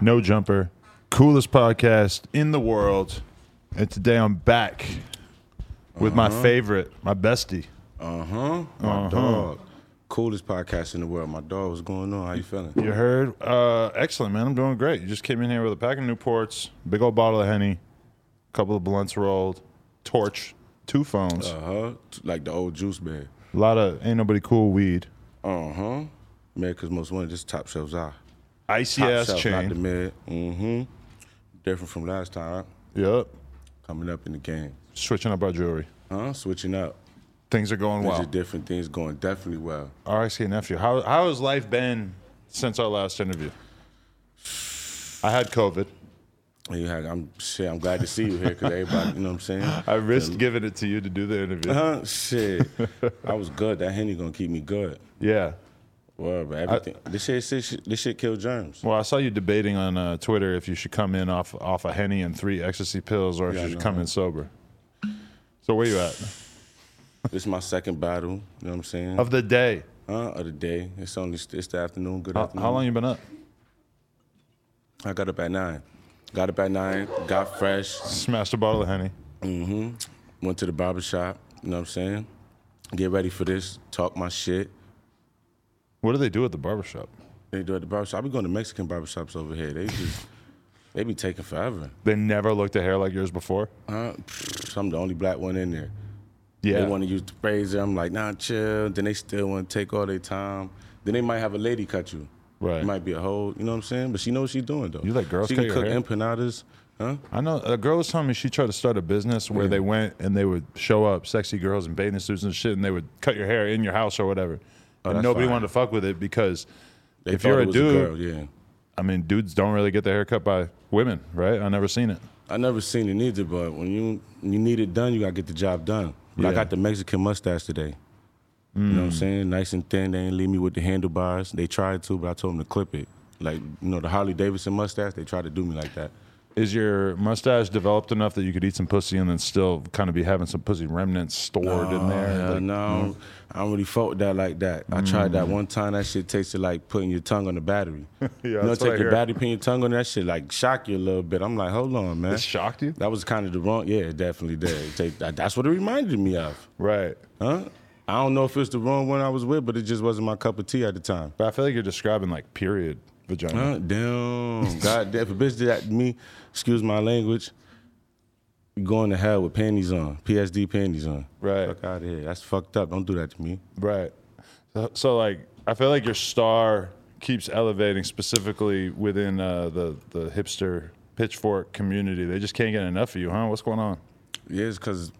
No Jumper, coolest podcast in the world. And today I'm back with my favorite, my bestie. Uh huh. My dog. Coolest podcast in the world. My dog, what's going on? How you feeling? You heard? Uh, excellent, man. I'm doing great. You just came in here with a pack of Newports, big old bottle of Henny, a couple of blunts rolled, torch, two phones, Uh huh. Like the old juice bag. a lot of ain't nobody cool weed, Uh huh. America's most wanted. This top shelves are. Icy Top ass shelf, not the chain. mid. Mm hmm. Different from last time. Yep. Coming up in the game. Switching up our jewelry. Huh? Switching up. Things are going well. different things going definitely well. RXK nephew, how how has life been since our last interview? I had COVID. And you had, I'm shit. I'm glad to see you here because everybody, you know what I'm saying. I risked giving it to you to do the interview. Huh? Shit. I was good. That henny gonna keep me good. Yeah. Well, but everything. this shit, this shit, this shit kill germs. Well, I saw you debating on uh, Twitter if you should come in off off a henny and three ecstasy pills, or if Yeah, you should come in sober. So where you at This is my second battle. You know what I'm saying? of the day? uh, of the day. It's only it's the afternoon. Good How, afternoon. how long you been up? I got up at nine. Got up at nine. Got fresh. Smashed a bottle of henny. hmm Went to the barber shop. You know what I'm saying? Get ready for this. Talk my shit. What do they do at the barbershop? They do at the barber shop. I be going to Mexican barbershops over here. They just they be taking forever. They never looked at hair like yours before. Uh, pfft, I'm the only black one in there. Yeah. They want to use the razor. I'm like, nah, chill. Then they still want to take all their time. Then they might have a lady cut you. Right. It might be a hoe. You know what I'm saying? But she knows what she's doing though. You let girls She can cook hair? empanadas. Huh? I know a girl was telling me she tried to start a business where Yeah. they went and they would show up sexy girls in bathing suits and shit, and they would cut your hair in your house or whatever. And Oh, that's nobody fine. wanted to fuck with it because They if you're a dude, girl, yeah. I mean, dudes don't really get their hair cut by women, right? I never seen it. I never seen it either, but when you when you need it done, you gotta get the job done. But I got the Mexican mustache today. You know what I'm mm. saying? Nice and thin. They ain't leave me with the handlebars. They tried to, but I told them to clip it. Like you know the Harley Davidson mustache. They tried to do me like that. Is your mustache developed enough that you could eat some pussy and then still kind of be having some pussy remnants stored in there? Hell Like, no, I don't really fuck with that like that. I tried Mm. that one time. That shit tasted like putting your tongue on the battery. you know, that's what I take your battery, put your tongue on that shit, like shock you a little bit. I'm like, hold on, man. It shocked you? That was kind of the wrong. Yeah, it definitely did. It take- that- that's what it reminded me of. Right. Huh? I don't know if it's the wrong one I was with, but it just wasn't my cup of tea at the time. But I feel like you're describing like period vagina. Huh? Damn. God, damn. if a bitch did that to me, excuse my language, you going to hell with panties on, PSD panties on. Right. Fuck out of here. That's fucked up. Don't do that to me. Right. So, so like, I feel like your star keeps elevating specifically within uh, the the hipster pitchfork community. They just can't get enough of you, huh? What's going on? Yeah, it's because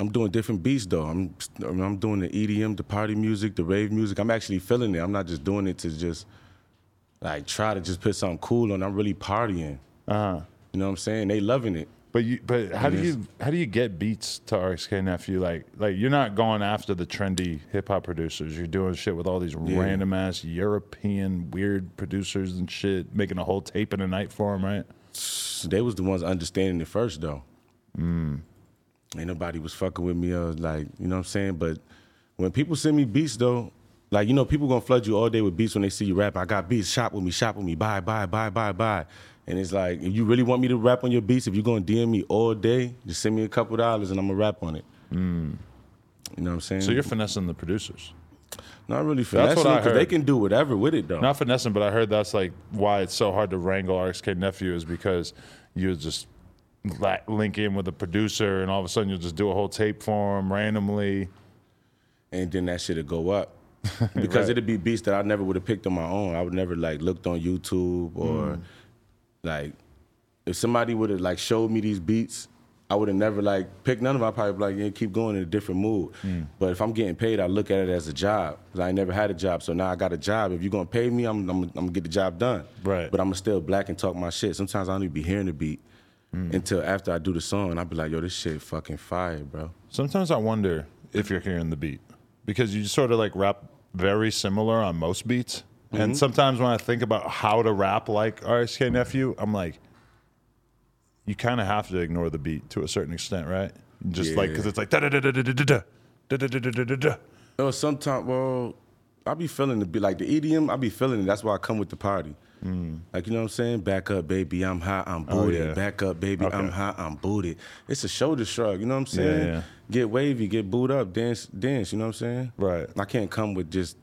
I'm doing different beats though. I'm I'm doing the EDM, the party music, the rave music. I'm actually feeling it. I'm not just doing it to just like try to just put something cool on. I'm really partying. Uh huh. You know what I'm saying? They loving it. But you, but how do you how do you get beats to RXK nephew? Like like you're not going after the trendy hip hop producers. You're doing shit with all these random ass European weird producers and shit, making a whole tape in a night for them, right? They was the ones understanding it first though. Ain't nobody was fucking with me. I was like, you know what I'm saying? But when people send me beats though, like you know, people gonna flood you all day with beats when they see you rap. I got beats, shop with me, shop with me, buy, buy, buy, buy, buy. And it's like, if you really want me to rap on your beats, if you're gonna DM me all day, just send me a couple dollars and I'm gonna rap on it. Hmm. You know what I'm saying? So you're finessing the producers. Not really That's finessing because they can do whatever with it though. Not finessing, but I heard that's like why it's so hard to wrangle RXK nephew is because you just link in with a producer and all of a sudden you'll just do a whole tape for him randomly. and then that shit'll go up. Because Right. it'd be beats that I never would have picked on my own. I would never like looked on YouTube or Mm. like if somebody would have like showed me these beats, I would have never like picked none of them. I'd probably be like, yeah, keep going in a different mood. Mm. But if I'm getting paid, I look at it as a job. 'Cause I never had a job, so now I got a job. If you're gonna pay me, I'm, I'm, I'm gonna get the job done. Right. But I'm gonna still black and talk my shit. Sometimes I don't even be hearing the beat Mm. until after I do the song, and I be like, yo, this shit fucking fire, bro. Sometimes I wonder if you're hearing the beat because you sort of like rap very similar on most beats. Mm-hmm. And sometimes when I think about how to rap like RXK Nephew, I'm like, you kind of have to ignore the beat to a certain extent, right? Just like, because it's like, da da da da da da da da da da da da da da. No, sometimes, well, I be feeling the beat like the EDM. I be feeling it. That's why I come with the party. Like you know what I'm saying? Back up, baby, I'm hot, I'm booted. Mm. Oh, yeah. Back up, baby, I'm Okay. hot, I'm booted. It's a shoulder shrug. You know what I'm saying? yeah. Get wavy, get booed up, dance, dance. You know what I'm saying? Right. I can't come with just.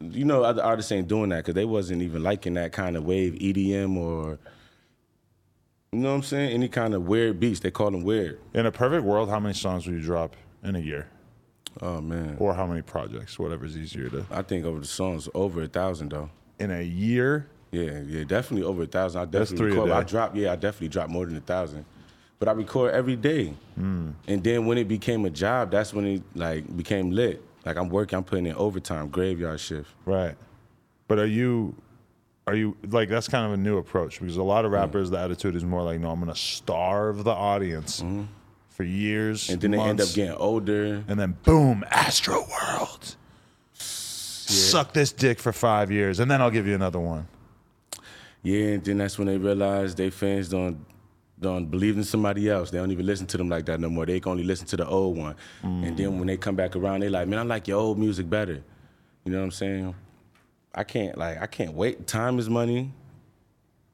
You know, other artists ain't doing that because they wasn't even liking that kind of wave EDM or. You know what I'm saying? Any kind of weird beats, they call them weird. In a perfect world, how many songs would you drop in a year? Oh man, Or how many projects? Whatever's easier to. I think over the songs over a thousand though. In a year? Yeah, yeah, definitely over a thousand. I definitely That's three record. I drop, yeah, I definitely drop more than a thousand. But I record every day. Hmm. And then when it became a job, that's when it like became lit. Like I'm working, I'm putting in overtime, graveyard shift. Right. But are you are you like that's kind of a new approach because a lot of rappers the attitude is more like no I'm gonna starve the audience for years. And then they end up getting older. and then boom Astroworld suck this dick for five years and then I'll give you another one Yeah, and then that's when they realize they fans don't don't believe in somebody else. They don't even listen to them like that no more. They can only listen to the old one. And then when they come back around, they like, man, I like your old music better. You know what I'm saying? I can't like I can't wait. Time is money,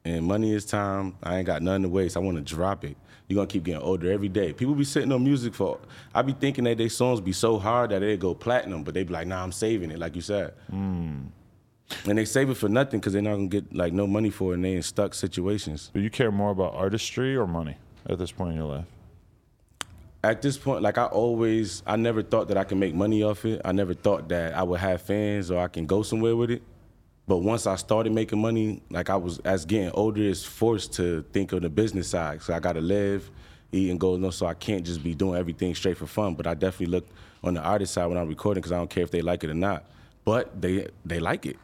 and money is time. I ain't got nothing to waste. I want to drop it. You're gonna keep getting older every day. People be sitting on music for. I be thinking that their songs be so hard that they go platinum, but they be like, nah, I'm saving it, like you said. Hmm. And they save it for nothing because they're not gonna get like no money for it, and they in stuck situations. do you care more about artistry or money at this point in your life at this point, like I always, I never thought that I could make money off it. I never thought that I would have fans or I can go somewhere with it. But once I started making money, like I was, as getting older, is forced to think of the business side. So I got to live, eat, and go. So I can't just be doing everything straight for fun. But I definitely look on the artist side when I'm recording because I don't care if they like it or not. But they they like it.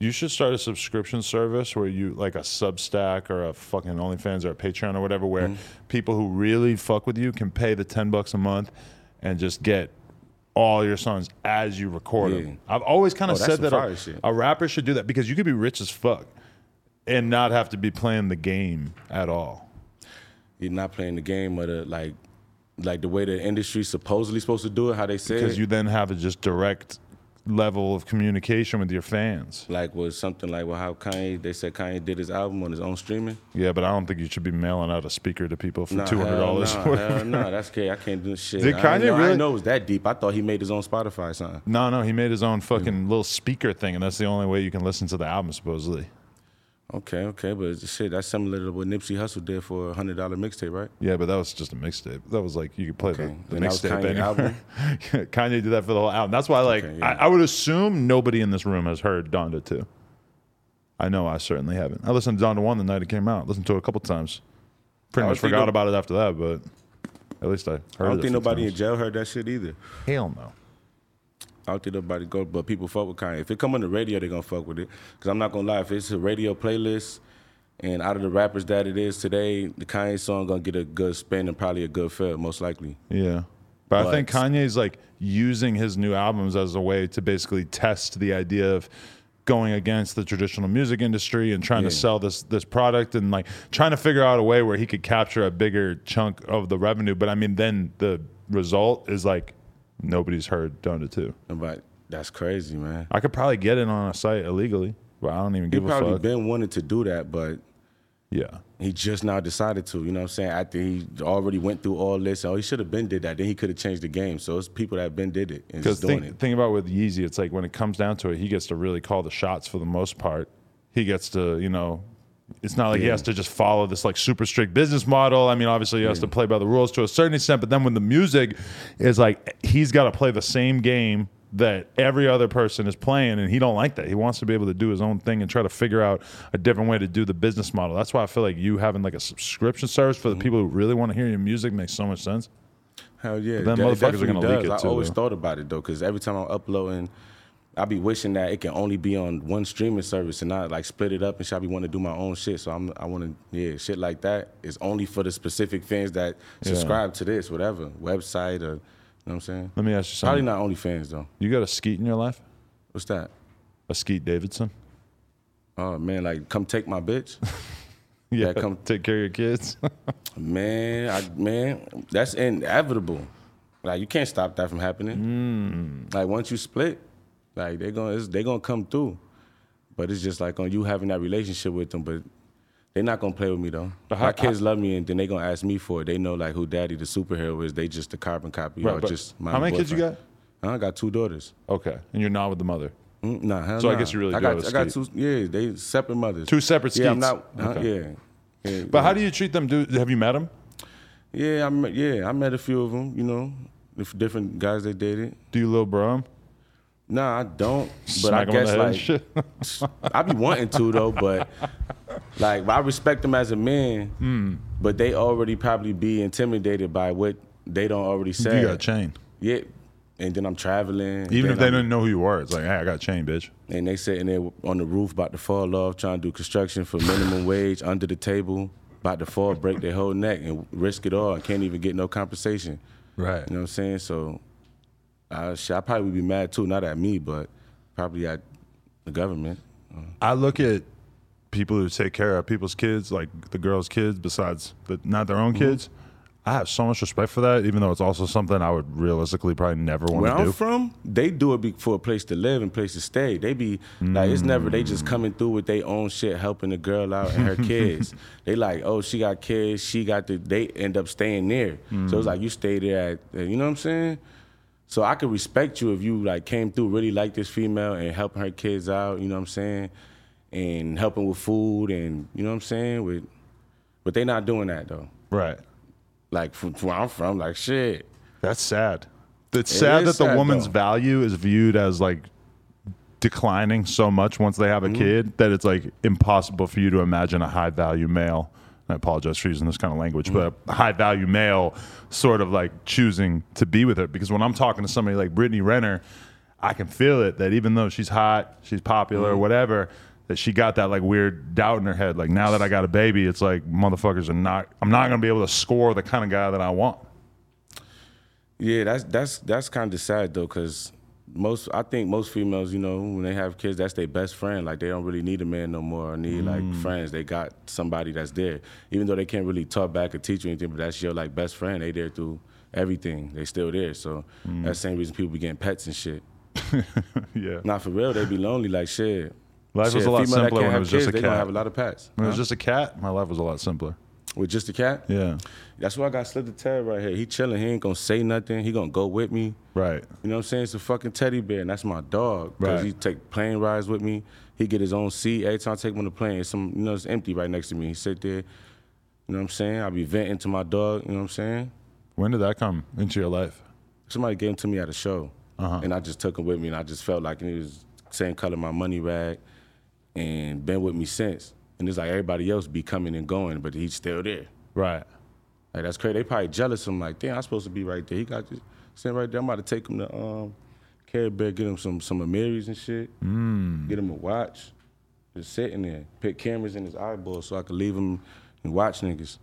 You should start a subscription service where you like a Substack or a fucking OnlyFans or a Patreon or whatever, where Mm-hmm. people who really fuck with you can pay the ten bucks a month and just get all your songs as you record Yeah. them. I've always kind Oh, of that's said that a, a rapper should do that because you could be rich as fuck and not have to be playing the game at all. You're not playing the game or the like, like the way the industry's supposedly supposed to do it. How they say Because it. you then have a just direct level of communication with your fans. like was something like well how Kanye they said Kanye did his album on his own streaming. Yeah, but I don't think you should be mailing out a speaker to people for Nah, two hundred dollars. hell Nah, nah, that's okay. I can't do shit. Did I Kanye know, really- didn't know it was that deep. I thought he made his own Spotify something. No, no, he made his own fucking little speaker thing, and that's the only way you can listen to the album, supposedly. Okay, okay, but shit, that's similar to what Nipsey Hussle did for a hundred dollar mixtape, right? Yeah, but that was just a mixtape. That was like you could play Okay, the, the and that was mixtape Kanye album? Kanye did that for the whole album. That's why, like, Okay, yeah. I, I would assume nobody in this room has heard Donda two. I know I certainly haven't. I listened to Donda one the night it came out. Listened to it a couple times. Pretty much forgot about it after that, but at least I heard I don't think nobody in jail heard that shit either. Hell no. I don't think nobody go, but people fuck with Kanye. If it come on the radio, they gonna fuck with it. Cause I'm not gonna lie, if it's a radio playlist, and out of the rappers that it is today, the Kanye song gonna get a good spin and probably a good feel, most likely. Yeah. But, I think Kanye's like using his new albums as a way to basically test the idea of going against the traditional music industry and trying to sell this this product and like trying to figure out a way where he could capture a bigger chunk of the revenue. But I mean then the result is like nobody's heard Donda 2. But that's crazy, man. I could probably get it on a site illegally, but I don't even He give a fuck. He probably been wanting to do that, but Yeah. He just now decided to, you know what I'm saying? After he already went through all this, oh, he should have been did that. Then he could have changed the game. So it's people that have been did it and Because just doing think, it. think about with Yeezy, it's like when it comes down to it, he gets to really call the shots for the most part. He gets to, you know, it's not like he has to just follow this like super strict business model. I mean, obviously he has to play by the rules to a certain extent, but then when the music is like he's got to play the same game that every other person is playing and he don't like that. He wants to be able to do his own thing and try to figure out a different way to do the business model. That's why I feel like you having like a subscription service for the people who really want to hear your music makes so much sense. Hell yeah. then That- motherfuckers are gonna leak does. it I too, always though. thought about it though, because every time I'm uploading, I be wishing that it can only be on one streaming service and not like split it up and shit. I be want to do my own shit. So I'm I want to yeah shit like that is only for the specific fans that subscribe to this whatever website or you know what I'm saying. Let me ask you something. Probably not only fans though. You got a skeet in your life? What's that? A skeet Davidson? Oh man, like come take my bitch. Yeah, come- take care of your kids. Man, I, man, that's inevitable. Like you can't stop that from happening. Hmm. Like once you split, like they gonna it's, they gonna come through. But it's just like on you having that relationship with them. But they're not gonna play with me though. But how- My kids love me, and then they gonna ask me for it. They know like who daddy the superhero is. They just the carbon copy Right, or just my how many kids you got? I got two daughters. okay, and you're not with the mother. Mm, Nah, So I guess you really I got I got two. Yeah, they separate mothers. Two separate skeets. Yeah, I'm not. huh, Okay. yeah. Yeah, But yeah. how do you treat them? Do have you met them? Yeah, I met, yeah, I met a few of them. You know, the different guys they dated. Do you little bro? Nah, I don't. But Smack I 'em on guess the head and like shit? I be wanting to though, but like I respect them as a man. Hmm. But they already probably be intimidated by what they don't already say. you got a chain. Yeah, and then I'm traveling. Even if they I'm- didn't know who you were, it's like, hey, I got a chain, bitch. and they sitting there on the roof about to fall off, trying to do construction for minimum wage under the table, about to fall, break their whole neck and risk it all, and can't even get no compensation. Right. You know what I'm saying? So, I, shit, I probably would be mad too, not at me, but probably at the government. I look at people who take care of people's kids, like the girls' kids, besides the, not their own Mm-hmm. kids. I have so much respect for that, even though it's also something I would realistically probably never want Where to I'm do. from, they do it for a place to live and place to stay. They be like, it's never they just coming through with their own shit, helping the girl out and her kids. they like, oh, she got kids, she got the. They end up staying there. So it's like you stay there at, uh, you know what I'm saying? So I could respect you if you like came through, really like this female and helping her kids out. You know what I'm saying? And helping with food and you know what I'm saying with, but they not doing that though. right. Like from, from where I'm from, like shit. That's sad. It's It sad that the sad, woman's though. value is viewed as like declining so much once they have Mm-hmm. a kid that it's like impossible for you to imagine a high value male. I apologize for using this kind of language, but a high value male sort of like choosing to be with her. Because when I'm talking to somebody like Brittany Renner, I can feel it that even though she's hot, she's popular, Mm-hmm. or whatever, that she got that like weird doubt in her head. Like now that I got a baby, it's like motherfuckers are not. I'm not gonna be able to score the kind of guy that I want. Yeah, that's that's that's kind of sad though, cause most I think most females, you know, when they have kids, that's their best friend. Like they don't really need a man no more, or need like mm. friends. They got somebody that's there, even though they can't really talk back or teach you anything. But that's your like best friend. They there through everything. They still there. So mm. that's the same reason people be getting pets and shit. yeah. Not for real. They be lonely. Like shit. Life was a lot simpler when it was just kids, a they gonna cat. have a lot of pets. When it was just a cat, my life was a lot simpler. With just a cat. Yeah. That's why I got Slip the Ted right here. He chilling. He ain't gonna say nothing. He gonna go with me. Right. You know what I'm saying? It's a fucking teddy bear, and that's my dog. Right. he take plane rides with me. He get his own seat every time I take him on the plane. It's some, you know, it's empty right next to me. He sit there. You know what I'm saying? I be venting to my dog. You know what I'm saying? When did that come into your life? Somebody gave him to me at a show, Uh-huh. and I just took him with me, and I just felt like he was same color my money rag, and been with me since. And it's like everybody else be coming and going, but he's still there. Right. Like that's crazy. They probably jealous. I'm like, damn, I'm supposed to be right there. He got this sitting right there. I'm about to take him to um, Care Bear, get him some some Amiris and shit. Mm. Get him a watch. Just sitting there. Put cameras in his eyeballs so I could leave him and watch niggas.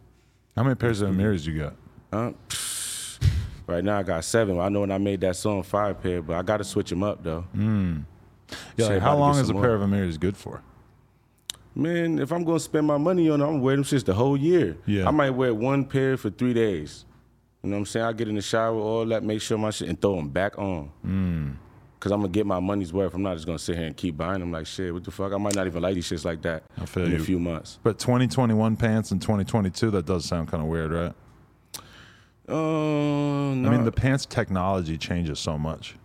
How many pairs of mirrors you got? Huh? Right now I got seven. I know when I made that song five pair, but I gotta switch them up though. Yeah. Shit, Like, how long is a some pair of mirrors good for? Man, if I'm gonna spend my money on them, I'm gonna wear them shits the whole year. Yeah. I might wear one pair for three days. You know what I'm saying? I get in the shower, all that, make sure my shit, and throw them back on. Cause I'm gonna get my money's worth. I'm not just gonna sit here and keep buying them like shit. What the fuck? I might not even like these shits like that I feel in you. a few months. But 2021 pants and 2022, that does sound kind of weird, right? Uh, no, I mean, the pants technology changes so much.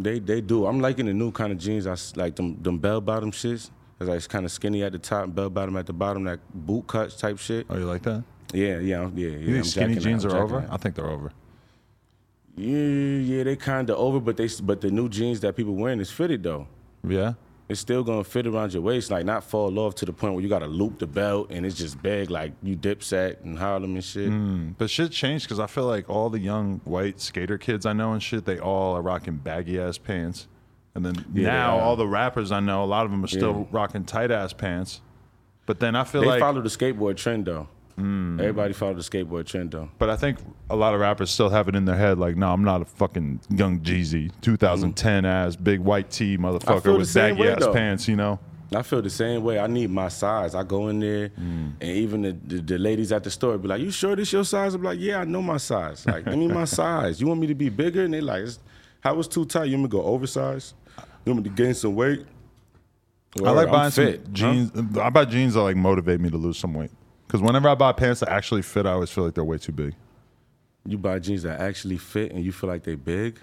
they they do. I'm liking the new kind of jeans. I like them them bell bottom shits. It's like kind of skinny at the top, and bell bottom at the bottom, that boot cuts type shit. Oh, you like that? Yeah, yeah, yeah. yeah You think I'm skinny jeans are over? jacking I think they're over. Yeah, yeah, they kind of over, but they but the new jeans that people wearing is fitted though. Yeah. It's still gonna fit around your waist, like not fall off to the point where you gotta loop the belt and it's just big like you Dipset and Harlem and shit. Hmm, but shit changed because I feel like all the young white skater kids I know and shit, they all are rocking baggy ass pants. And then Yeah, now all the rappers I know, a lot of them are still Yeah. rocking tight ass pants. But then I feel like They like, follow the skateboard trend though. Hmm. Everybody follow the skateboard trend though. but I think a lot of rappers still have it in their head like, no, I'm not a fucking young Jeezy, 2010 ass big white tee motherfucker with same baggy way, ass though. pants, you know? I feel the same way. I need my size. I go in there, hmm. and even the, the, the ladies at the store be like, "You sure this your size?" I'm like, "Yeah, I know my size. Like, give me my size. You want me to be bigger?" And they like, "How was too tight? You want me to go oversized? You want me to gain some weight?" I like buying fit, some jeans. I buy jeans that like motivate me to lose some weight. Because whenever I buy pants that actually fit, I always feel like they're way too big. You buy jeans that actually fit, and you feel like they big.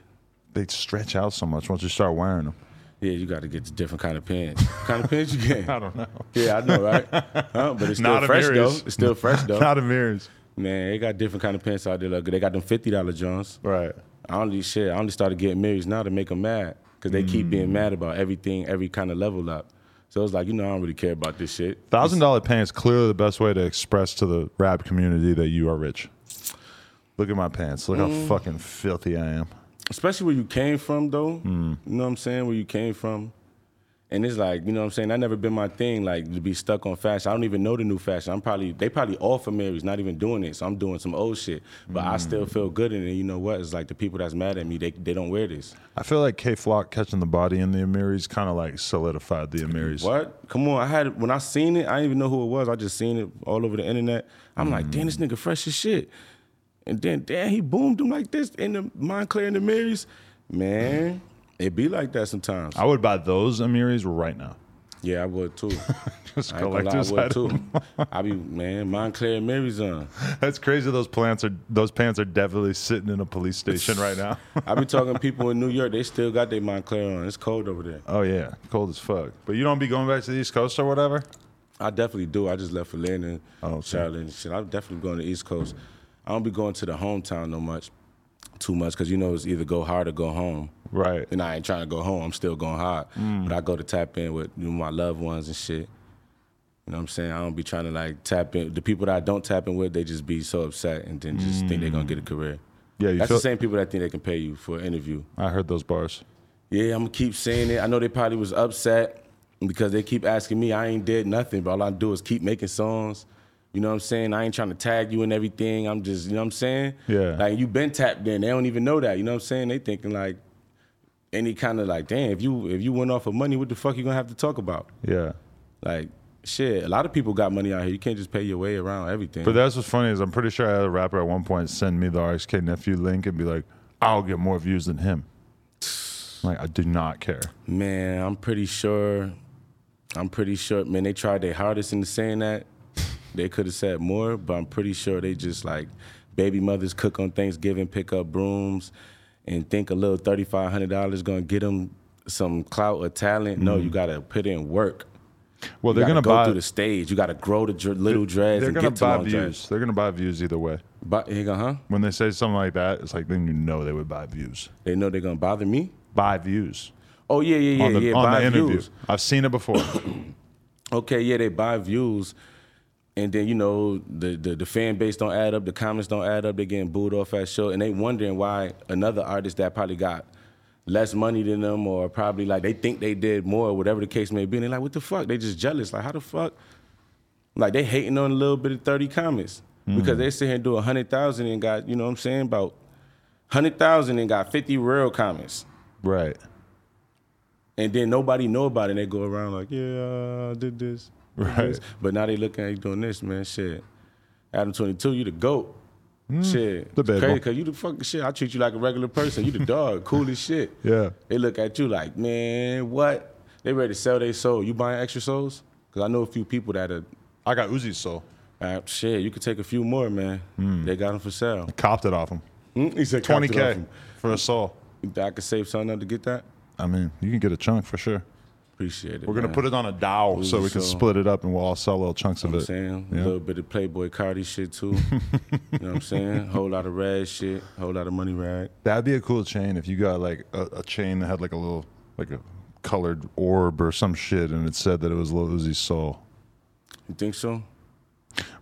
They stretch out so much once you start wearing them. Yeah, you got to get different kind of pants. what kind of pants you get? I don't know. Yeah, I know, right? Huh? But it's still Not fresh though. It's still fresh though. Not a mirrors. Man, they got different kind of pants out there. Look, they got them fifty dollar Johns. Right. I only shit. I only started getting married now to make them mad because they keep Mm. being mad about everything, every kind of level up. So it's like you know I don't really care about this shit. Thousand dollar pants clearly the best way to express to the rap community that you are rich. Look at my pants. Look Mm. how fucking filthy I am. Especially where you came from though. Hmm. You know what I'm saying? Where you came from. And it's like, you know what I'm saying? That never been my thing, like to be stuck on fashion. I don't even know the new fashion. I'm probably they probably all for Mary's, not even doing it. So I'm doing some old shit. But I still Hmm. feel good in it. You know what? It's like the people that's mad at me, they they don't wear this. I feel like Kay Flock catching the body in the Amiris kind of like solidified the Amiris. What? Come on, I had when I seen it, I didn't even know who it was. I just seen it all over the internet. I'm like, damn, this nigga fresh as shit. And then damn, he boomed him like this in the Moncler and the Marys. Man, it be like that sometimes. I would buy those Amiris right now. yeah, I would too. Just I gonna lie, I collector's would too. I be man, Moncler Marys on. That's crazy. Those plants are those pants are definitely sitting in a police station right now. I be talking to people in New York, they still got their Moncler on. It's cold over there. oh yeah, cold as fuck. But you don't be going back to the East Coast or whatever. I definitely do. I just left Atlanta, Oh, okay. Charlotte, and shit. I'm definitely going to the East Coast. I don't be going to the hometown no much, too much, because you know it's either go hard or go home. Right. And I ain't trying to go home. I'm still going hard. Mm. But I go to tap in with you know, my loved ones and shit. You know what I'm saying? I don't be trying to like tap in. The people that I don't tap in with, they just be so upset and then just think they're gonna get a career. Yeah, you That's feel, the same people that think they can pay you for an interview. I heard those bars. Yeah, I'm gonna keep saying it. I know they probably was upset because they keep asking me. I ain't did nothing, but all I do is keep making songs. You know what I'm saying? I ain't trying to tag you and everything. I'm just, you know what I'm saying? Yeah. Like you been tapped in. They don't even know that. You know what I'm saying? They thinking like any kind of like, damn, if you if you went off of money, what the fuck you gonna have to talk about? Yeah. Like, shit, a lot of people got money out here. You can't just pay your way around everything. But that's what's funny is I'm pretty sure I had a rapper at one point send me the RXK nephew link and be like, "I'll get more views than him." Like I do not care. Man, I'm pretty sure. I'm pretty sure. Man, they tried their hardest into saying that. They could have said more, but I'm pretty sure they just like baby mothers cook on Thanksgiving, pick up brooms, and think a little thirty five hundred dollars is gonna get them some clout or talent. No, mm-hmm. you gotta put in work. Well, they're gonna go buy. through the stage. You gotta grow the dr- little dreads They're and gonna get buy views. dreads. They're gonna buy views either way. But huh? When they say something like that, it's like then you know they would buy views. They know they're gonna bother me. Buy views Oh yeah, yeah, yeah, on the yeah. on buy the interview. views. I've seen it before. okay, yeah, they buy views, and then you know the, the the fan base don't add up, the comments don't add up, They're getting booed off at show, and they wondering why another artist that probably got less money than them, or probably like they think they did more, or whatever the case may be, and they like, what the fuck? They just jealous, like how the fuck? Like they hating on a little bit of thirty comments mm-hmm. because they sit here and do a hundred thousand and got you know what I'm saying about hundred thousand and got fifty real comments. right. And then nobody know about it. And they go around like, yeah, I did this. Right. But now they looking at you doing this, man. Shit. Adam 22, you the GOAT. shit. debatable. It's crazy because you the fucking shit. I treat you like a regular person. You the dog, cool as shit. Yeah. They look at you like, man, what? They ready to sell their soul. You buying extra souls? Because I know a few people that are, I got Uzi's soul. uh, shit, you could take a few more, man. Hmm. They got them for sale. Copped it off him. Mm, He said, Twenty "Copped it off k him." for a soul. I could save something up to get that? I mean, you can get a chunk for sure. Appreciate it. We're gonna man. put it on a DAO so we can so- split it up and we'll all sell little chunks of You know it. what I'm saying? Yeah. A little bit of Playboi Carti shit too. you know what I'm saying? Whole lot of rag shit, whole lot of money rag. That'd be a cool chain if you got like a, a chain that had like a little like a colored orb or some shit and it said that it was Lil Uzi's soul. You think so?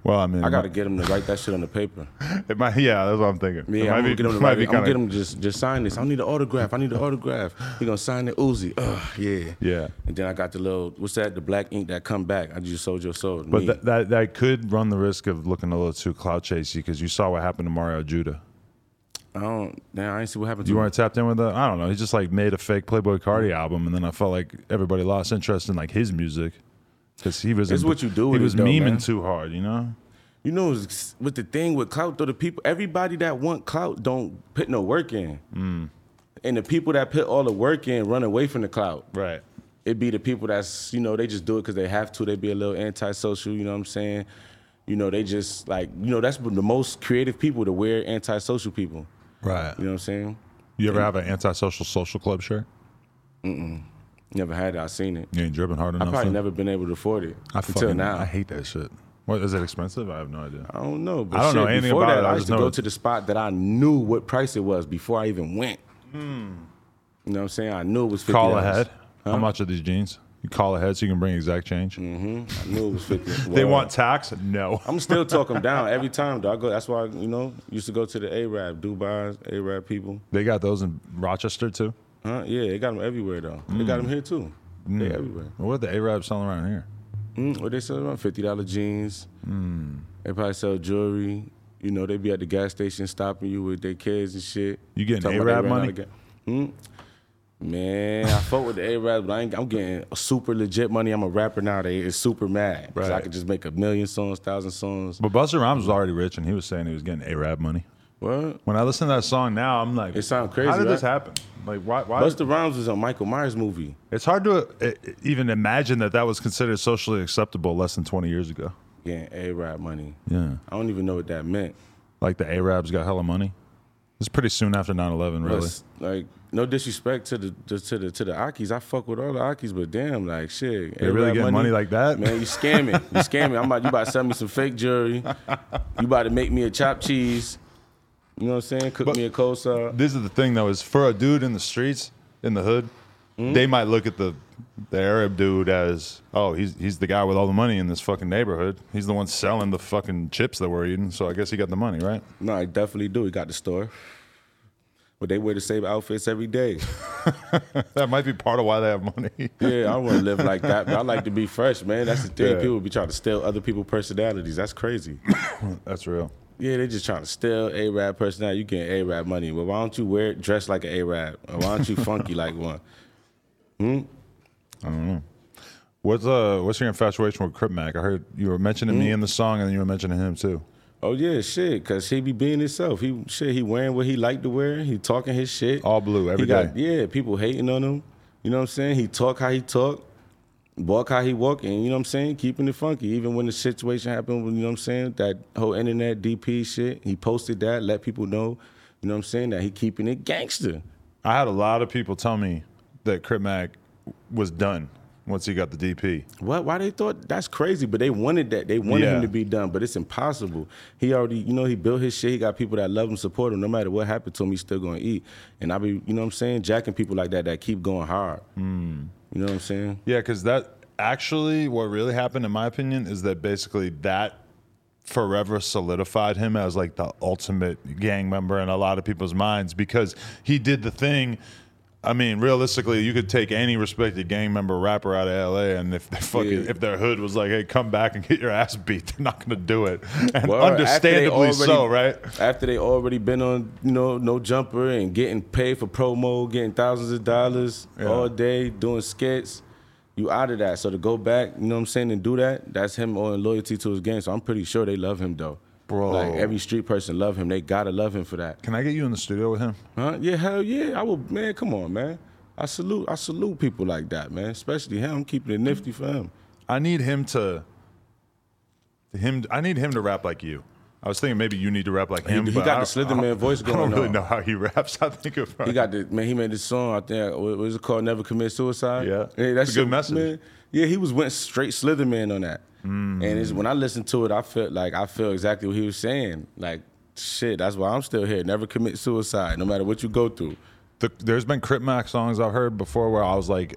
Well, I mean, I gotta get him to write that shit on the paper. It might, yeah, that's what I'm thinking. It Yeah, I'm gonna get him to write it. I'm gonna kinda- get him to just just sign this. I need an autograph. I need an autograph. He gonna sign the Uzi. Ugh, yeah. Yeah. And then I got the little what's that? The black ink that come back. I just sold your soul. But that, that that could run the risk of looking a little too cloud chasey because you saw what happened to Mario Judah. I don't. Damn, I ain't see what happened to You weren't tapped in with that. I don't know. He just like made a fake Playboi Carti album, and then I felt like everybody lost interest in like his music because he was. It's what you do He was though, memeing man. too hard, you know. You know, with the thing with clout, though, the people, everybody that want clout don't put no work in. Mm. And the people that put all the work in run away from the clout. Right. It be the people that's, you know, they just do it because they have to. They be a little antisocial, you know what I'm saying? You know, they just like, you know, that's the most creative people to wear antisocial people. Right. You know what I'm saying? You ever have an antisocial social club shirt? Never had it. I seen it. You ain't dripping hard enough. I probably son? never been able to afford it I until fucking, now. I hate that shit. What is it expensive? I have no idea. I don't know. But I don't know anything before about that, it. I I just used to know go to the spot that I knew what price it was before I even went. Hmm. You know what I'm saying? I knew it was fifty. Call ahead. How much are these jeans? You call ahead so you can bring exact change. Mm-hmm. I knew it was fifty. They want tax? No. I'm still talking down every time. Though I go. That's why you know used to go to the Arab Dubai Arab people. They got those in Rochester too. Huh? Yeah, they got them everywhere though. They got them here too. They everywhere. What are the Arabs selling around here? Mm, what they sell around fifty dollar jeans. They probably sell jewelry. You know, they be at the gas station stopping you with their kids and shit. You getting they Arab money? ga- Hmm? Man, I fuck with the Arabs, but I ain't, I'm getting super legit money. I'm a rapper nowadays. It's super mad. 'Cause I Right. could just make a million songs, thousand songs. But Busta Rhymes was already rich, and he was saying he was getting Arab money. What? When I listen to that song now, I'm like, It sounds crazy, How did this right? happen? Like, why? why Busta Rhymes was a Michael Myers movie. it's hard to uh, even imagine that that was considered socially acceptable less than 20 years ago. Getting Arab money. Yeah. I don't even know what that meant. Like the Arabs got hella money. It's pretty soon after 9/11, really. But, like, no disrespect to the, the to the to the Akis. I fuck with all the Akis, but damn, like shit. They really get getting money like that? Man, you scamming. You scamming. I'm about you about to sell me some fake jewelry. You about to make me a chopped cheese. You know what I'm saying? Cook me a cold. This is the thing though: is for a dude in the streets, in the hood, Hmm? they might look at the the Arab dude as, oh, he's he's the guy with all the money in this fucking neighborhood. He's the one selling the fucking chips that we're eating. So I guess he got the money, right? No, I definitely do. He got the store. But they wear the same outfits every day. That might be part of why they have money. Yeah, I want to live like that, but I like to be fresh, man. That's the thing. Yeah. People be trying to steal other people's personalities. That's crazy. That's real. Yeah, they just trying to steal A-Rab personality. You getting A-Rab money. but why don't you wear it, dress like an A-Rab? Or why don't you funky like one? Hmm? I don't know. What's uh what's your infatuation with Crip Mac? I heard you were mentioning Hmm? me in the song, and then you were mentioning him too. Oh yeah, shit. Cause he be being himself. He shit. He wearing what he like to wear. He talking his shit. All blue every he got. Yeah, people hating on him. You know what I'm saying? He talk how he talk, walk how he walk, and you know what I'm saying? Keeping it funky. Even when the situation happened, you know what I'm saying? That whole internet DP shit. He posted that, let people know. You know what I'm saying? That he keeping it gangster. I had a lot of people tell me that Crip Mac was done once he got the DP. What? Why they thought that's crazy? But they wanted that. They wanted Yeah. him to be done, but it's impossible. He already, you know, he built his shit. He got people that love him, support him. No matter what happened to him, he's still gonna eat. And I be, you know, what I'm saying, jacking people like that that keep going hard. Hmm. You know what I'm saying? Yeah, because that actually, what really happened, in my opinion, is that basically that forever solidified him as like the ultimate gang member in a lot of people's minds because he did the thing. I mean, realistically, you could take any respected gang member rapper out of LA, and if they fucking Yeah. if their hood was like, "Hey, come back and get your ass beat," they're not gonna do it, and Well, understandably already- so, right? After they already been on, you know, no jumper and getting paid for promo, getting thousands of dollars Yeah. all day, doing skits. You out of that. So to go back, you know what I'm saying, and do that, that's him owing loyalty to his game. So I'm pretty sure they love him though. Bro. Like every street person love him. They gotta love him for that. Can I get you in the studio with him? Huh? Yeah, hell yeah. I will man, come on, man. I salute I salute people like that, man. Especially him. I'm keeping it nifty for him. I need him to. Him. I need him to rap like you. I was thinking maybe you need to rap like him. he but got the Slitherman I- voice going on. I don't really on. know how he raps. I think of He got the man. He made this song. I think what was it called? Never commit suicide. Yeah. Hey, that's a good message. Man, yeah, he was went straight Slitherman on that. Mm. And when I listened to it, I felt like I feel exactly what he was saying. Like shit. That's why I'm still here. Never commit suicide, no matter what you go through. The, there's been Crip Mac songs I've heard before where I was like,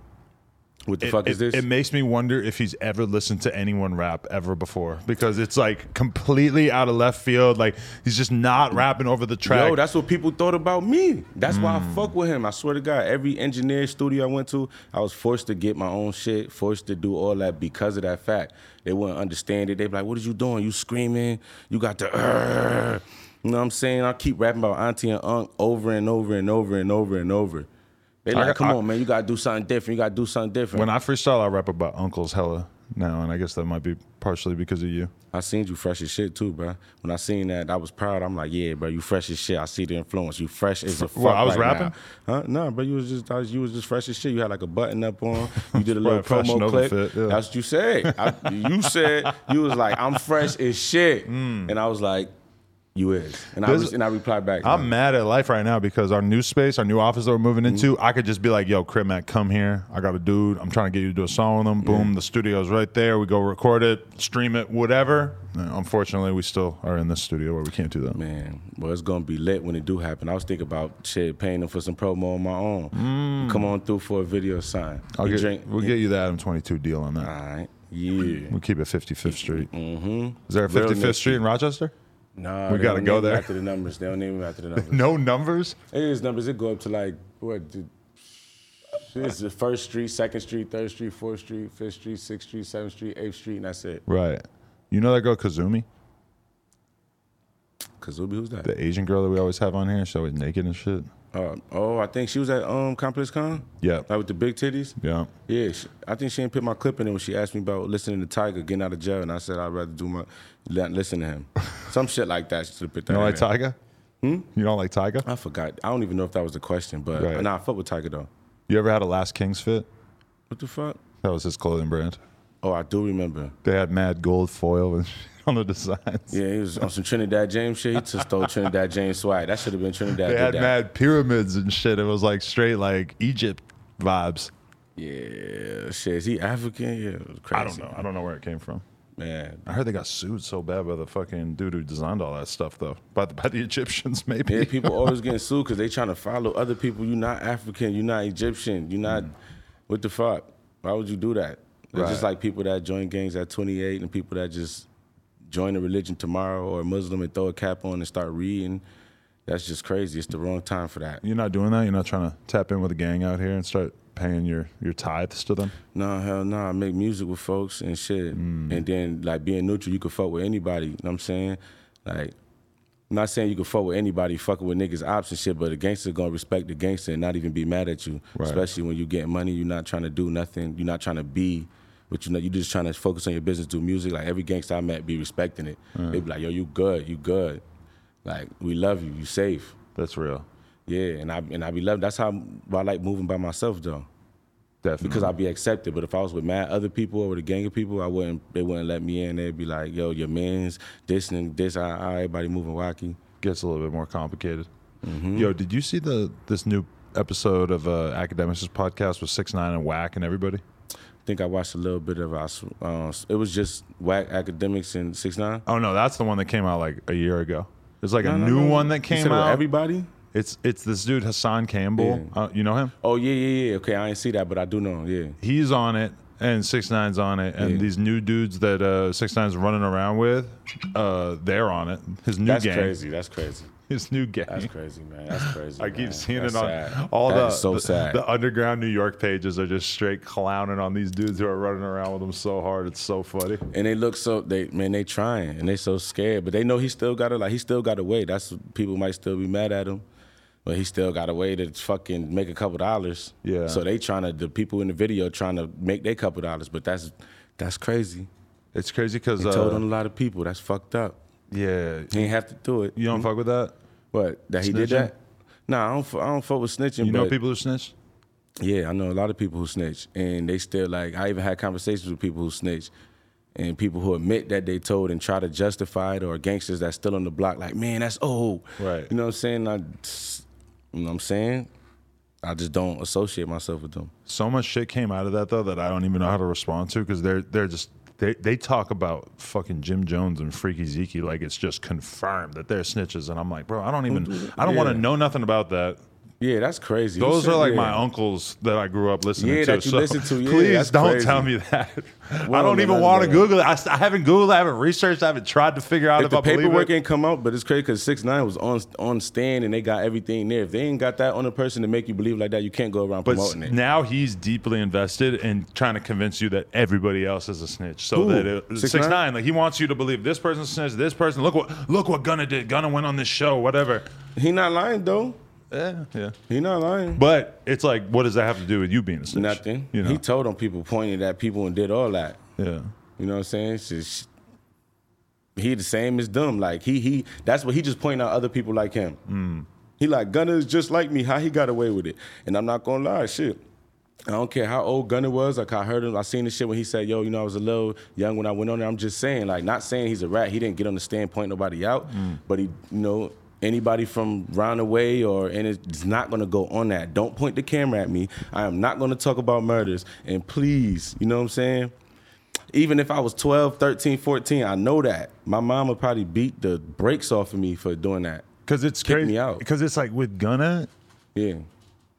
What the it, fuck is it- this? It makes me wonder if he's ever listened to anyone rap ever before because it's like completely out of left field. Like he's just not rapping over the track. Yo, that's what people thought about me. That's why Mm. I fuck with him. I swear to God, every engineer studio I went to, I was forced to get my own shit, forced to do all that because of that fact. They wouldn't understand it. They'd be like, "What are you doing? You screaming? You got the." "Urgh." You know what I'm saying? I keep rapping about Auntie and Unc over and over and over and over and over. They like, got- come I- on, man, you gotta do something different. You gotta do something different. when I freestyle, I rap about uncles hella now, and I guess that might be partially because of you. I seen you fresh as shit too, bro. When I seen that, I was proud. I'm like, yeah, bro, you fresh as shit. I see the influence. You fresh as a fuck. What, I was right rapping? now. Huh? No, bro, you was just I was, you was just fresh as shit. You had like a button up on. You did a little promo clip. fit, yeah. That's what you said. I, you said you was like, I'm fresh as shit, Mm. and I was like, you is, and I was, and I replied back. I'm mad at life right now because our new space, our new office that we're moving into, I could just be like, yo, Crip Mac, come here. I got a dude. I'm trying to get you to do a song with him. Boom, the studio's right there. We go record it, stream it, whatever. Uh, Unfortunately, we still are in this studio where we can't do that. Man, well, it's gonna be lit when it do happen. I was thinking about shit, paying them for some promo on my own. Come on through for a video sign. Mm. I'll get, drink. we'll get you the Adam 22 deal on that. All right. Yeah. We'll keep it 55th Street. Mm-hmm. Is there a 55th. Street in Rochester? Nah, We they gotta go there. after the numbers. They don't name it after the numbers. No numbers? It is numbers. It go up to like what? The, it's the first street, second street, third street, fourth street, fifth street, sixth street, seventh street, eighth street, and that's it. Right. You know that girl Kazumi? Kazumi, who's that? The Asian girl that we always have on here? She's always naked and shit. Uh, oh, I think she was at um ComplexCon. Yeah. Like with the big titties. Yeah. Yeah, she, I think she didn't put my clip in it when she asked me about listening to Tyga getting out of jail, and I said I'd rather do my listen to him. Some shit like that. She should have put that. You don't like. Tyga? Hmm? You don't like Tyga? I forgot. I don't even know if that was the question, but Right. nah, I fuck with Tyga though. You ever had a Last Kings fit? What the fuck? That was his clothing brand. Oh, I do remember. They had mad gold foil and shit on the designs. Yeah, he was on some Trinidad James shit. He just stole Trinidad James swag. That should have been Trinidad. James. They had that. mad pyramids and shit. It was like straight like Egypt vibes. Yeah, shit. Is he African? Yeah, it was crazy. I don't know. I don't know where it came from. Man. I heard they got sued so bad by the fucking dude who designed all that stuff, though. By the, by the Egyptians, maybe. Yeah, people always getting sued because they trying to follow other people. You're not African. You're not Egyptian. You're not. Mm. What the fuck? Why would you do that? It's just like people that join gangs at 28 and people that just join a religion tomorrow or a Muslim and throw a cap on and start reading. That's just crazy. It's the wrong time for that. You're not doing that. You're not trying to tap in with a gang out here and start paying your your tithes to them. No, hell no. I make music with folks and shit. Mm. And then, like, being neutral, you can fuck with anybody. You know what I'm saying? Like, I'm not saying you can fuck with anybody fucking with niggas' ops and shit, but a gangster gonna respect the gangster and not even be mad at you. Right. Especially when you getting money, you're not trying to do nothing. You're not trying to be what you know. You're just trying to focus on your business, do music. Like every gangster I met be respecting it. They be like, yo, you good, you good. Like, we love you, you safe. That's real. Yeah, and I and I be loved. That's how I like moving by myself though Definitely. because I'd be accepted. But if I was with mad other people or with a gang of people, I wouldn't. They wouldn't let me in. They'd be like, "Yo, your man's this and this. I, I everybody moving wacky." gets a little bit more complicated. Mm-hmm. Yo, did you see the this new episode of uh, Akademiks' podcast with Six Nine and Whack and everybody? I think I watched a little bit of. us. Uh, it was just whack Akademiks and six nine. Oh no, that's the one that came out like a year ago. There's like a new one that came out. Everybody. It's it's this dude Hassan Campbell. Uh, you know him? Oh yeah, yeah, yeah. Okay, I didn't see that, but I do know. Yeah. He's on it, and Six Nine's on it, and Yeah. these new dudes that uh, Six Nine's running around with, uh, they're on it. His new game. That's gang. crazy. That's crazy. His new gang. That's crazy, man. That's crazy. I keep seeing That's it on sad. all That the, so the the underground New York pages are just straight clowning on these dudes who are running around with them so hard. It's so funny. and they look so they man they trying and they so scared but they know he still got to like he still got a way that's people might still be mad at him but he still got a way to fucking make a couple dollars Yeah. so they trying to the people in the video trying to make their couple dollars but that's that's crazy It's crazy because they told on a uh, lot of people that's fucked up Yeah. He ain't have to do it. You don't fuck with that? What that he did that? Nah, I don't. I don't fuck with snitching. You know people who snitch? Yeah, I know a lot of people who snitch, and they still like. I even had conversations with people who snitch, and people who admit that they told and try to justify it, or gangsters that's still on the block. Like, man, that's old. Right. You know what I'm saying? I, you know what I'm saying? I just don't associate myself with them. So much shit came out of that though that I don't even know how to respond to because they're they're just they, they talk about fucking Jim Jones and Freaky Zeke like it's just confirmed that they're snitches and I'm like, bro, I don't even I don't want to know nothing about that. Yeah, that's crazy. Those should- are like yeah. my uncles that I grew up listening Yeah, to. that you so listen to. Yeah, please don't crazy. tell me that. I don't no, even no, want to. Google it. I, I haven't Googled. I haven't researched. I haven't tried to figure out if, If the I believe paperwork it. ain't come out, but it's crazy because six nine was on on stand and they got everything there. If they ain't got that on a person to make you believe like that, you can't go around But promoting it. now he's deeply invested in trying to convince you that everybody else is a snitch. So Who? that it, 6ix9ine? six nine, like he wants you to believe this person snitch. This person, look what look what Gunna did. Gunna went on this show, whatever. He not lying though. Yeah, yeah. He not lying. But it's like, what does that have to do with you being a snitch? Nothing. You know? He told on people, pointed at people, and did all that. yeah. You know what I'm saying? It's just he the same as them. Like he he that's what he just pointing out other people like him. Mm. He like Gunna is just like me. How he got away with it? And I'm not gonna lie, shit. I don't care how old Gunna was. Like I heard him, I seen the shit when he said, "Yo, you know, I was a little young when I went on there." I'm just saying, like, not saying he's a rat. He didn't get on the stand, point nobody out, Mm. but he, you know, anybody from round the way or and it's not gonna go on that. Don't point the camera at me. I am not gonna talk about murders. And please, you know what I'm saying? Even if I was 12, 13, 14, I know that my mom would probably beat the brakes off of me for doing that. Because it's Kick crazy. me out. Because it's like with Gunna, Yeah.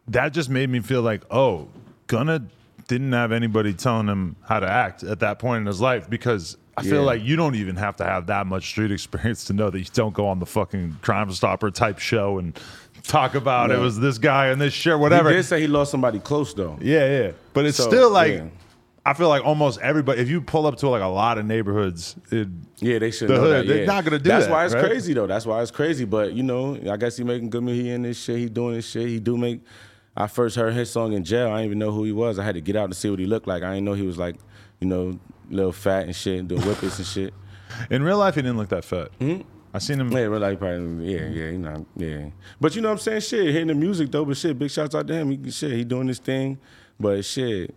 that just made me feel like, oh, Gunna didn't have anybody telling him how to act at that point in his life because I feel Yeah. like you don't even have to have that much street experience to know that you don't go on the fucking Crime Stopper type show and talk about it was this guy and this shit, whatever. He did say he lost somebody close though. Yeah, yeah. But it's So, still like yeah. I feel like almost everybody if you pull up to like a lot of neighborhoods, it Yeah, they should The know hood, that. they're not gonna do That's that, why it's right? crazy though. That's why it's crazy. But you know, I guess he making good music. He in this shit. He doing this shit. He do make. I first heard his song in jail. I didn't even know who he was. I had to get out to see what he looked like. I didn't know he was like, you know, little fat and shit, and doing whippets and shit. in real life he didn't look that fat. Hmm? I seen him? Yeah, real life probably. Yeah, yeah, you know, yeah. But you know what I'm saying? Shit, hitting the music though. But shit, big shouts out to him. He, shit, he doing this thing. But shit,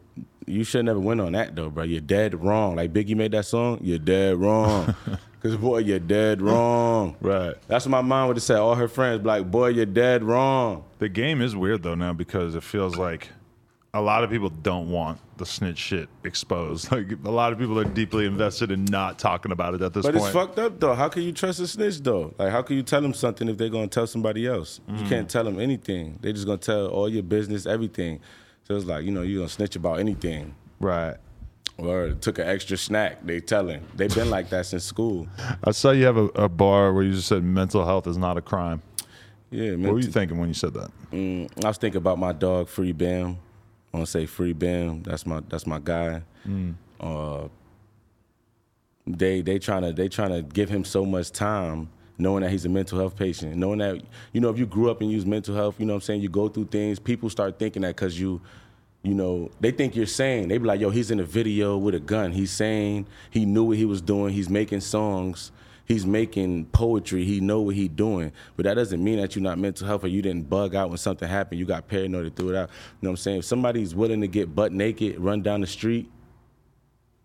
you should never went on that though, bro. You're dead wrong. Like Biggie made that song. You're dead wrong. Cause boy, you're dead wrong. Right. That's what my mom would have said. All her friends like, boy, you're dead wrong. The game is weird though now because it feels like a lot of people don't want the snitch shit exposed. Like a lot of people are deeply invested in not talking about it at this But point. But it's fucked up though. How can you trust a snitch though? Like, how can you tell them something if they're gonna tell somebody else? Mm. You can't tell them anything. They're just gonna tell all your business, everything. So it's like, you know, you're gonna snitch about anything. right. Or took an extra snack. They telling. They've been like that since school. I saw you have a, a bar where you just said mental health is not a crime. Yeah, man. What were you thinking when you said that? Mm, I was thinking about my dog, Free Bam. I want to say Free Bam. That's my that's my guy. Uh, they they trying to they trying to give him so much time, knowing that he's a mental health patient, knowing that you know if you grew up and use mental health, you know what I'm saying. You go through things. People start thinking that because you. You know, they think you're sane. They be like, yo, he's in a video with a gun. He's sane. He knew what he was doing. He's making songs. He's making poetry. He know what he doing. But that doesn't mean that you're not mental health or you didn't bug out when something happened. You got paranoid and threw it out. You know what I'm saying? If somebody's willing to get butt naked, run down the street,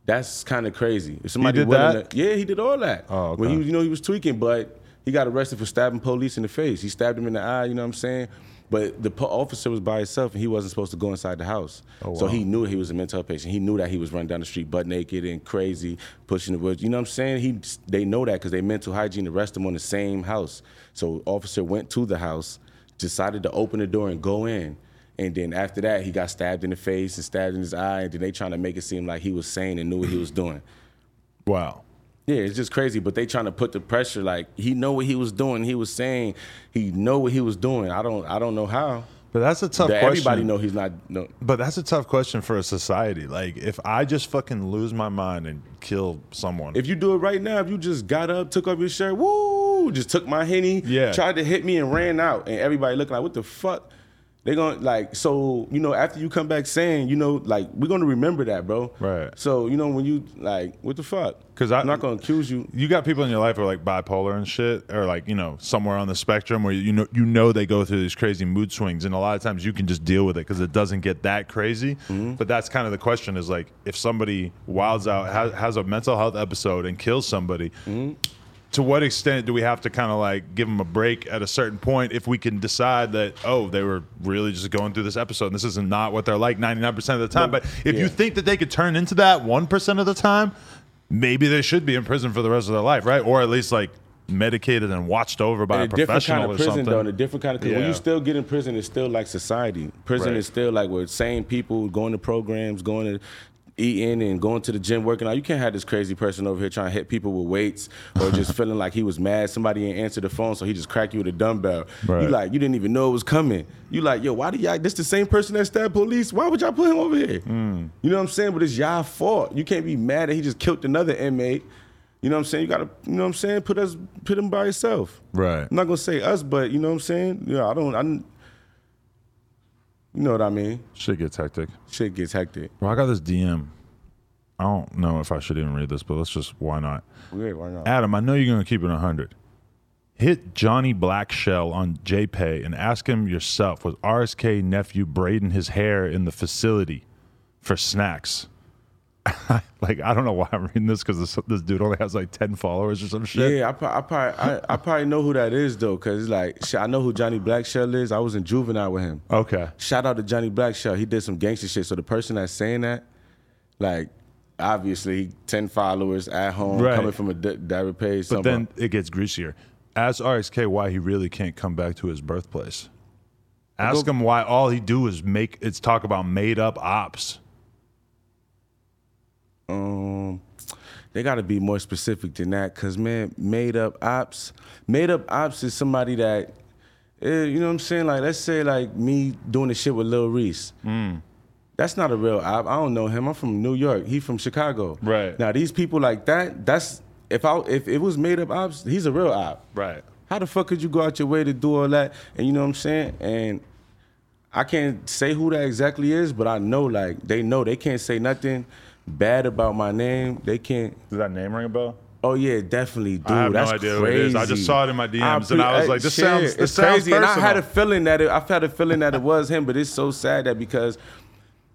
that's kind of crazy. If somebody did willing that? to, yeah, he did all that. Oh, When he, was- you know, he was tweaking, but he got arrested for stabbing police in the face. He stabbed him in the eye. You know what I'm saying? But the po- officer was by himself, and he wasn't supposed to go inside the house. Oh, So he knew he was a mental health patient. He knew that he was running down the street butt naked and crazy, pushing the woods. You know what I'm saying? He they know that because they mental hygiene arrest him on the same house. So officer went to the house, decided to open the door and go in. And then after that, he got stabbed in the face and stabbed in his eye. And then they trying to make it seem like he was sane and knew what he was doing. Wow. Yeah, it's just crazy. But they trying to put the pressure like he know what he was doing. He was saying he know what he was doing. I don't I don't know how. But that's a tough That question. everybody know he's not. No, But that's a tough question for a society. Like, if I just fucking lose my mind and kill someone, if you do it right now, if you just got up, took off your shirt, woo, just took my henny, Yeah. tried to hit me and ran out, and everybody looking like, what the fuck? They gonna like so you know after you come back saying you know like we're gonna remember that, bro. Right. So you know when you like what the fuck because I'm not gonna accuse you. you got people in your life who are like bipolar and shit, or like you know somewhere on the spectrum where you know you know they go through these crazy mood swings, and a lot of times you can just deal with it because it doesn't get that crazy. Mm-hmm. But that's kind of the question: is like if somebody wilds out, has, has a mental health episode, and kills somebody. Mm-hmm. To what extent do we have to kind of like give them a break at a certain point if we can decide that oh they were really just going through this episode and this is not what they're like ninety nine percent of the time? But if you think that they could turn into that one percent of the time, maybe they should be in prison for the rest of their life, right? Or at least like medicated and watched over by a a different professional kind of or prison something. though, in a different kind of because when you still get in prison, it's still like society. Prison Right. is still like with same people going to programs, going to eating and going to the gym, working out. You can't have this crazy person over here trying to hit people with weights or just feeling like he was mad. Somebody didn't answer the phone, so he just cracked you with a dumbbell. Right. You like you didn't even know it was coming. You like yo, why do y'all? This the same person that stabbed police. Why would y'all put him over here? Hmm. You know what I'm saying? But it's y'all fault. You can't be mad that he just killed another inmate. You know what I'm saying? You gotta, you know what I'm saying? Put us, put him by yourself. Right. I'm not gonna say us, but you know what I'm saying? Yeah, I don't. I, you know what I mean? Shit gets hectic. Shit gets hectic. Well, I got this DM. I don't know if I should even read this, but let's just why not? Why not? Adam, I know you're going to keep it 100. Hit Johnny Blackshell on JPay and ask him yourself was RXK nephew braiding his hair in the facility for snacks? like, I don't know why I'm reading this because this, this dude only has like 10 followers or some shit. Yeah, I, I probably, I, I probably know who that is though, cause it's like shit, I know who Johnny Blackshell is. I was in juvenile with him. Okay. Shout out to Johnny Blackshell. He did some gangster shit. So the person that's saying that, like, obviously, ten followers at home, Right. coming from a d- direct page. But then it gets greasier. Ask RXK why he really can't come back to his birthplace. Ask go- him why all he do is make it's talk about made up ops. Um, they got to be more specific than that, cause man, made up ops, made up ops is somebody that, eh, you know what I'm saying? Like, let's say like me doing the shit with Lil Reese. That's not a real op. I don't know him. I'm from New York. He from Chicago. Right. Now these people like that, that's if I if it was made up ops, he's a real op. Right. How the fuck could you go out your way to do all that? And you know what I'm saying? And I can't say who that exactly is, but I know like they know they can't say nothing bad about my name. They can't. Does that name ring a bell? Oh yeah, definitely, dude. I have no idea crazy. who it is. I just saw it in my DMs pre- and I was like, this shit, sounds- this sounds crazy. And I had a feeling that it, I've had a feeling that it was him, but it's so sad that because.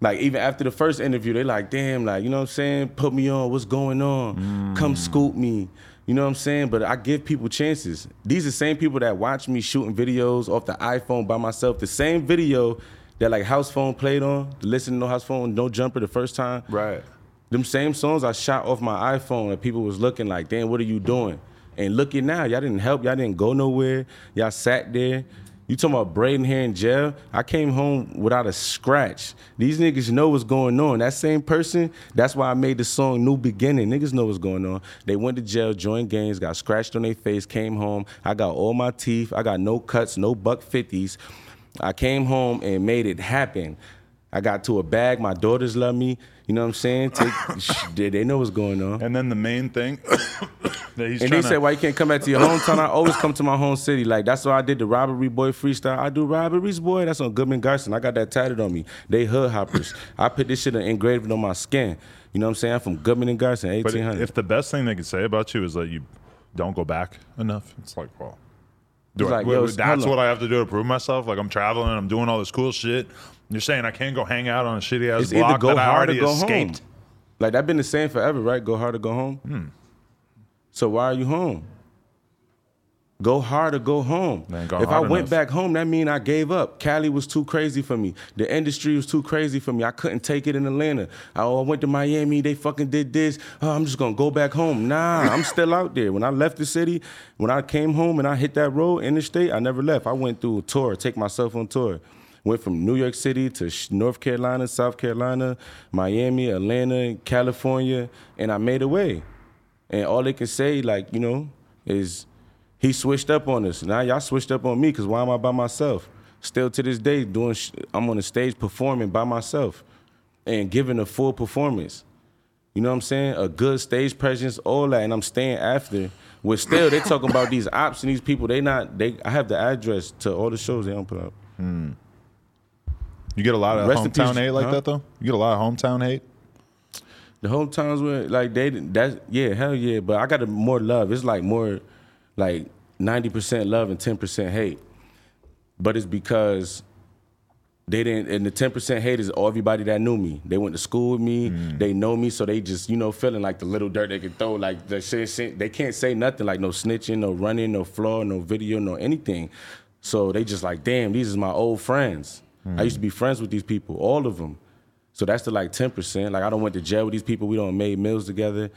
Like even after the first interview, they like, damn, like you know what I'm saying? Put me on. What's going on? Mm. Come scoop me. You know what I'm saying? But I give people chances. These are the same people that watch me shooting videos off the iPhone by myself. The same video that like house phone played on, listen to no house phone, no jumper the first time. Right. Them same songs I shot off my iPhone and people was looking like, damn, what are you doing? And look now, y'all didn't help, y'all didn't go nowhere, y'all sat there. You talking about Braden here in jail? I came home without a scratch. These niggas know what's going on. That same person, that's why I made the song New Beginning. Niggas know what's going on. They went to jail, joined gangs, got scratched on their face, came home. I got all my teeth. I got no cuts, no buck fifties. I came home and made it happen. I got to a bag. My daughters love me. You know what I'm saying? Take, they, they know what's going on. And then the main thing that he's And they say, why you can't come back to your hometown? I always come to my home city. Like, that's why I did the Robbery Boy freestyle. I do Robberies Boy. That's on Goodman Garson. I got that tatted on me. They hood hoppers. I put this shit engraved on my skin. You know what I'm saying? I'm from Goodman and Garson, but 1800. if the best thing they can say about you is that you don't go back enough, it's like, well, do I- like, wait, yo, wait, that's what. I have to do to prove myself. Like I'm traveling, I'm doing all this cool shit. You're saying I can't go hang out on a shitty ass it's either block go that I hard or already go escaped. home. Like, that been the same forever, right? Go hard or go home. Hmm. So why are you home? Go hard or go home. Man, go if I went enough. back home, that mean I gave up. Cali was too crazy for me. The industry was too crazy for me. I couldn't take it in Atlanta. I, oh, I went to Miami. They fucking did this. Oh, I'm just gonna go back home. Nah, I'm still out there. When I left the city, when I came home and I hit that road interstate, I never left. I went through a tour, take myself on tour. Went from New York City to North Carolina, South Carolina, Miami, Atlanta, California, and I made a way. And all they can say, like, you know, is he switched up on us. Now y'all switched up on me because why am I by myself? Still to this day, doing sh- I'm on the stage performing by myself and giving a full performance. You know what I'm saying? A good stage presence, all that, and I'm staying after. With still, they talking about these ops and these people. They not. They. I have the address to all the shows they don't put up. Hmm. You get a lot of Rest hometown peace, hate like huh? that though. You get a lot of hometown hate. The whole times where like they didn't that yeah hell yeah, but I got a more love. It's like more like ninety percent love and ten percent hate. But it's because they didn't and the ten percent hate is all everybody that knew me. They went to school with me. Mm. They know me, so they just you know feeling like the little dirt they can throw. Like the shit, shit- they can't say nothing like no snitching, no running, no flaw, no video, no anything. So they just like damn, these is my old friends. I used to be friends with these people, all of them. So that's the like 10%. Like I don't went to jail with these people. We don't made meals together.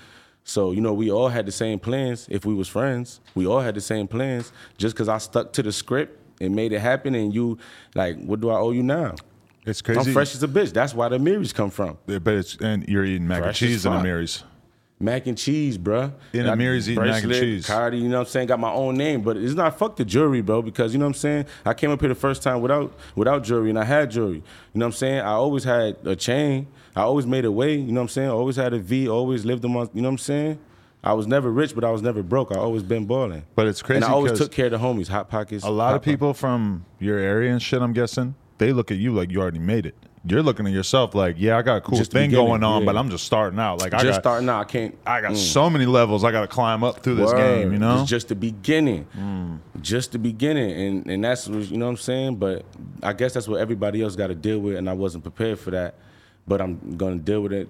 So, you know, we all had the same plans if we was friends. We all had the same plans. Just cause I stuck to the script and made it happen and you like, what do I owe you now? It's crazy. I'm fresh as a bitch. That's why the Marys come from. Yeah, but it's and you're eating mac Fresh and cheese in the Amiri's. Mac and cheese, bruh. In And Amiri's eating mac and cheese. Cardi, you know what I'm saying? Got my own name, but it's not fuck the jewelry, bro, because you know what I'm saying? I came up here the first time without without jewelry and I had jewelry. You know what I'm saying? I always had a chain. I always made a way, you know what I'm saying? always had a V, always lived on my, you know what I'm saying? I was never rich, but I was never broke. I always been balling. But it's crazy And I always took care of the homies, hot pockets. A lot of people from your area and shit, I'm guessing, they look at you like you already made it. You're looking at yourself like, yeah, I got a cool Just thing going on, yeah. but I'm just starting out. Like I just got, starting out, I can't. I got mm. so many levels I got to climb up through this game. You know, It's just the beginning. Just the beginning. And and that's what you know what I'm saying? But I guess that's what everybody else gotta deal with and I wasn't prepared for that. But I'm gonna deal with it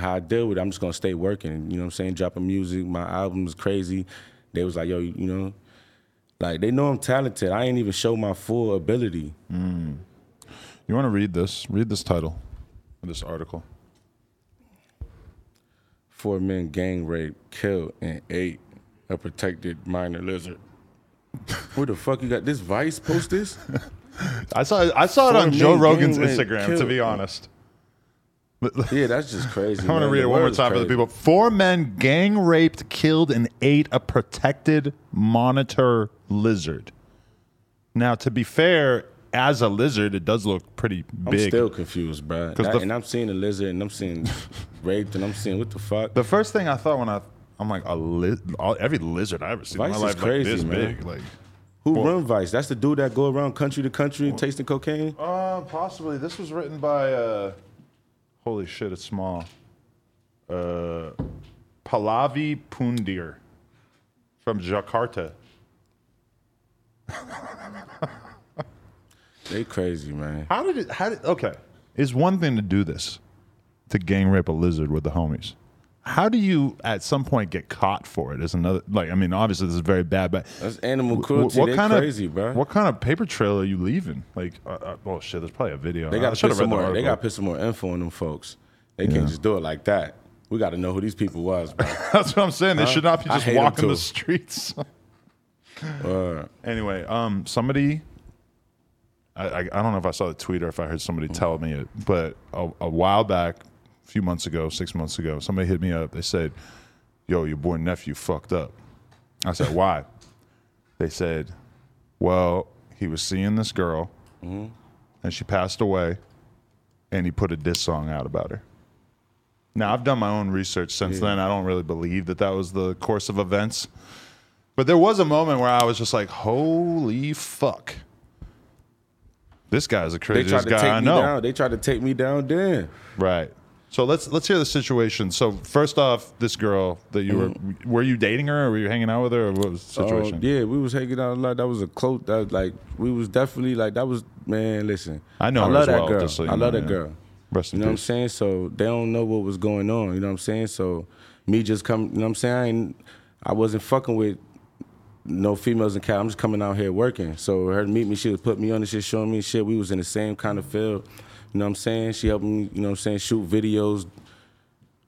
how I deal with it. I'm just gonna stay working. You know what I'm saying? Dropping music, my album is crazy. They was like, yo, you know, like they know I'm talented. I ain't even show my full ability. You want to read this? Read this title, of this article. Four men gang rape, killed, and ate a protected minor lizard. Where the fuck you got this Vice post this? I saw I saw it Four on Joe men Rogan's gang rape, Instagram. To killed. be honest, Yeah, that's just crazy. I want to man. read The it one more time for the crazy. people. Four men gang raped, killed, and ate a protected monitor lizard. Now, to be fair, as a lizard, it does look pretty big. I'm still confused, bro. 'Cause the- and I'm seeing a lizard, and I'm seeing raped, and I'm seeing what the fuck. the first thing I thought when I, I'm like, a li- all, every lizard I ever seen in Vice my is crazy, like this man. big. Like, Who run Vice? That's the dude that go around country to country tasting cocaine. uh, possibly. This was written by, uh, holy shit, it's small. Uh, Pallavi Pundir from Jakarta. They crazy, man. How did it? How did? Okay, it's one thing to do this, to gang rape a lizard with the homies. How do you at some point get caught for it? Is another like I mean obviously this is very bad, but That's animal cruelty. they kind crazy, of bro. what kind of paper trail are you leaving? Like, uh, uh, oh shit, there's probably a video. They got to put some the more. They got to put some more info on them folks. They can't just do it like that. We got to know who these people was, bro. That's what I'm saying. They should not be just walking the streets. Uh, Anyway, um, somebody, I, I, I don't know if I saw the tweet or if I heard somebody hmm. tell me it, but a, a while back, a few months ago, six months ago, somebody hit me up. They said, "Yo, your boy nephew fucked up." I said, "Why?" They said, "Well, he was seeing this girl, mm-hmm. and she passed away, and he put a diss song out about her." Now I've done my own research since then. I don't really believe that that was the course of events. But there was a moment where I was just like, "Holy fuck, this guy's the they craziest tried to guy take I me know." down. They tried to take me down. Then Right. So let's let's hear the situation. So first off, this girl that you were were you dating her or were you hanging out with her or what was the Uh, situation? yeah, we was hanging out a lot. That was a close. That was like we was definitely like that was man. Listen, I know I her love that well, girl. so I know, love that yeah. girl. Rest You know what I'm saying? So they don't know what was going on. You know what I'm saying? So me just come. You know what I'm saying? I, ain't, I wasn't fucking with no females in Cal. I'm just coming out here working. So her to meet me, she was put me on the shit, showing me shit. We was in the same kind of field. You know what I'm saying? She helped me. You know what I'm saying? Shoot videos.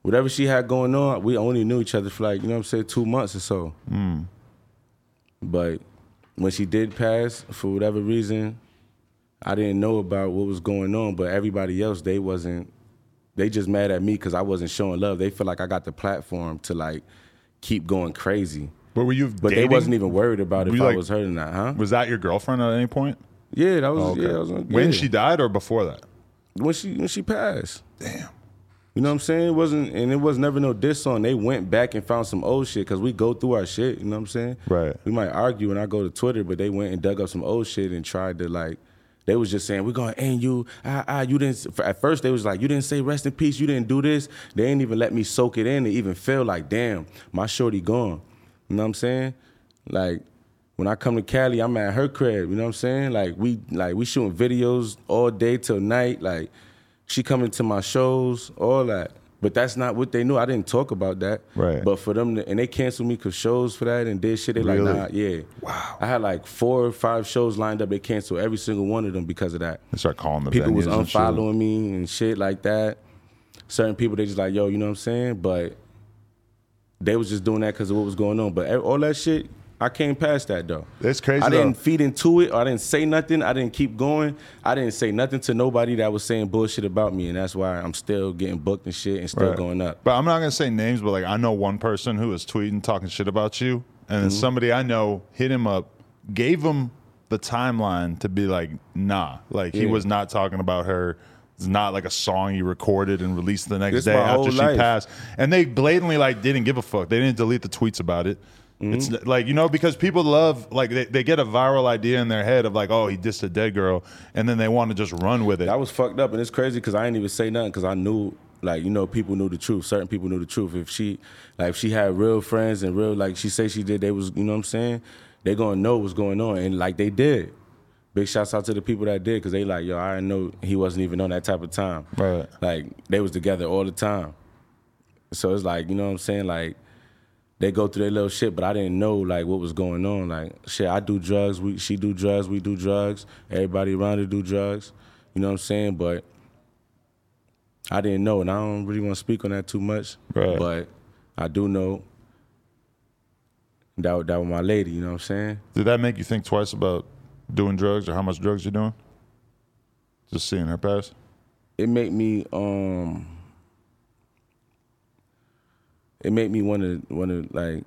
Whatever she had going on, we only knew each other for like you know what I'm saying, two months or so. Mm. But when she did pass, for whatever reason, I didn't know about what was going on. But everybody else, they wasn't. They just mad at me because I wasn't showing love. They feel like I got the platform to like keep going crazy. But were you But dating? they wasn't even worried about if you, I like- was hurt or not, huh? Was that your girlfriend at any point? Yeah, that was. Oh, okay. Yeah, was, When yeah. she died or before that? when she when she passed. Damn. You know what I'm saying? It wasn't, and it was never no diss song. They went back and found some old shit because we go through our shit. You know what I'm saying? Right. We might argue and I go to Twitter, but they went and dug up some old shit and tried to like They was just saying, we're gonna end you. Ah, ah, you didn't at first they was like, you didn't say rest in peace, you didn't do this. They ain't even let me soak it in to even feel like, damn, my shorty gone. You know what I'm saying? Like, when I come to Cali, I'm at her crib, you know what I'm saying? Like we like we shooting videos all day till night. Like she coming to my shows, all that. But that's not what they knew. I didn't talk about that. Right. But for them, to, and they canceled me cause shows for that and did shit. They Really? like, nah, yeah. Wow. I had like four or five shows lined up. They canceled every single one of them because of that. They start calling the People was venues and unfollowing me and shit like that. Certain people, they just like, yo, you know what I'm saying? But they was just doing that because of what was going on. But all that shit, I came past that though. That's crazy, I didn't feed into it. Or I didn't say nothing. I didn't keep going. I didn't say nothing to nobody that was saying bullshit about me, and that's why I'm still getting booked and shit and still Right. going up. But I'm not gonna say names, but like I know one person who was tweeting talking shit about you, and Mm-hmm. then somebody I know hit him up, gave him the timeline to be like, nah, like he was not talking about her. It's not like a song he recorded and released the next This day after she life. passed. And they blatantly like didn't give a fuck. They didn't delete the tweets about it. Mm-hmm. It's like you know because people love like they, they get a viral idea in their head of like oh he dissed a dead girl and then they want to just run with it. That was fucked up, and it's crazy because I didn't even say nothing because I knew, like, you know, people knew the truth. Certain people knew the truth. If she, like, if she had real friends and real, like, she say she did, they was, you know what I'm saying? They gonna know what's going on, and like they did. Big shouts out to the people that did because they like, yo, I didn't know he wasn't even on that type of time. Right. Like they was together all the time. So it's like, you know what I'm saying? Like they go through their little shit, but I didn't know like what was going on. Like shit, I do drugs, we she do drugs, we do drugs. Everybody around her do drugs. You know what I'm saying? But I didn't know, and I don't really want to speak on that too much. Right. But I do know that that was my lady. You know what I'm saying? Did that make you think twice about doing drugs or how much drugs you're doing? Just seeing her pass. it made me um it made me want to want to like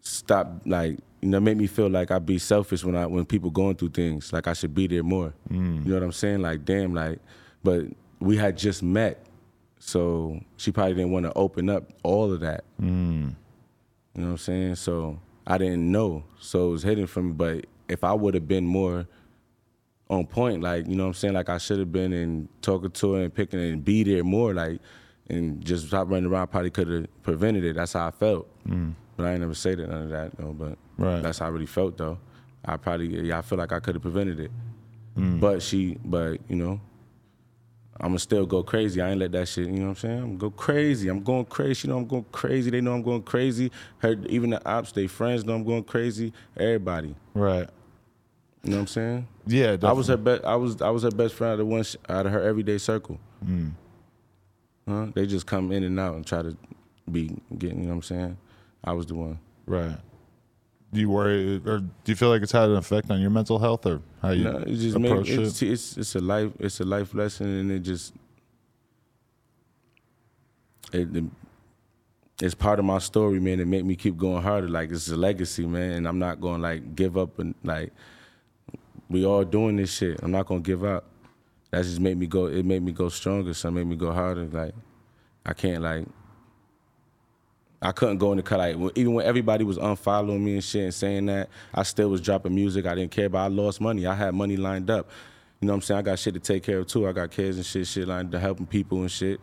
stop like you know make me feel like I'd be selfish when I when people going through things like I should be there more. You know what I'm saying? Like damn like but we had just met so she probably didn't want to open up all of that. You know what I'm saying? So I didn't know so it was hidden from me but if I would have been more on point, like you know what I'm saying, like I should have been and talking to her and picking and be there more, like and just stop running around. Probably could have prevented it. That's how I felt, mm. but I ain't never say that none of that though. But Right. that's how I really felt though. I probably yeah, I feel like I could have prevented it, mm. but she, but you know. I'ma still go crazy. I ain't let that shit, you know what I'm saying? I'm go crazy. I'm going crazy. You know, I'm going crazy. They know I'm going crazy. Her, even the ops, they friends know I'm going crazy. Everybody. Right. You know what I'm saying? Yeah. I was her best. I was I was her best friend out of one sh- out of her everyday circle. Mm. Huh? They just come in and out and try to be getting. You know what I'm saying? I was the one. Right. Do you worry, or do you feel like it's had an effect on your mental health, or how you No, it just made it's, it? it's it's a life it's a life lesson, and it just it, it- it's part of my story, man. It made me keep going harder. Like it's a legacy, man, and I'm not gonna like give up and like we all doing this shit. I'm not gonna give up. That just made me go. It made me go stronger. So it made me go harder. Like I can't like. I couldn't go in the cut like even when everybody was unfollowing me and shit and saying that I still was dropping music. I didn't care, but I lost money. I had money lined up. You know what I'm saying? I got shit to take care of too. I got kids and shit, shit lined up, helping people and shit.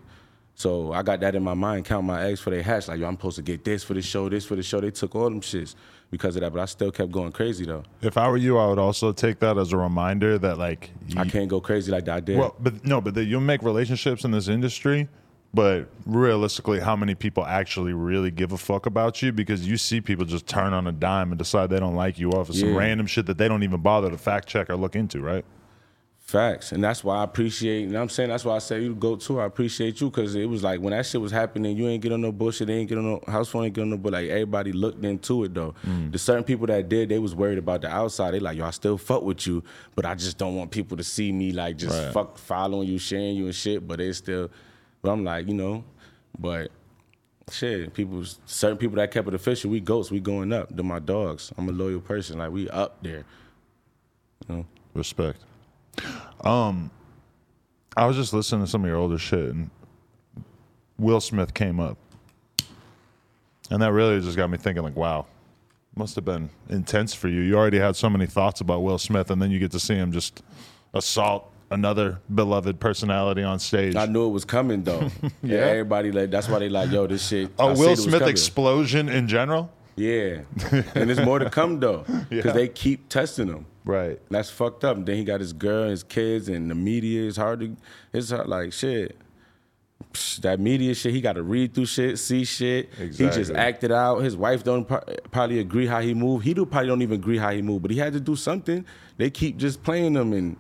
So I got that in my mind. Count my eggs for their hatch. Like yo, I'm supposed to get this for the show, this for the show. They took all them shits because of that, but I still kept going crazy though. If I were you, I would also take that as a reminder that like you, I can't go crazy like that. I did. Well, but no, but that you'll make relationships in this industry, but realistically, how many people actually really give a fuck about you? Because you see people just turn on a dime and decide they don't like you off of some Yeah. random shit that they don't even bother to fact check or look into, right? Facts, and that's why I appreciate. You know what I'm saying that's why I say you go too. I appreciate you because it was like when that shit was happening, you ain't get on no bullshit. They ain't get on no house phone. Ain't get on no. But like everybody looked into it though. Mm. The certain people that did, they was worried about the outside. They like yo, I still fuck with you, but I just don't want people to see me like just Right. fuck following you, sharing you and shit. But they still, but I'm like you know, but. Shit, people, certain people that kept it official, we goats, we going up. They're my dogs. I'm a loyal person. Like we up there. Respect. Um, I was just listening to some of your older shit, and Will Smith came up, and that really just got me thinking, like, wow, Must have been intense for you. You already had so many thoughts about Will Smith, and then you get to see him just assault another beloved personality on stage. I knew it was coming though. yeah. Everybody like that's why they like, yo, this shit. A I Will Smith explosion in general? Yeah, and there's more to come though, because Yeah. they keep testing him. Right. That's fucked up. And then he got his girl, his kids, and the media is hard to. It's hard, like shit. Psh, That media shit, he got to read through shit, see shit. Exactly. He just acted out. His wife don't pro- probably agree how he move. He do probably don't even agree how he move, but he had to do something. They keep just playing him, and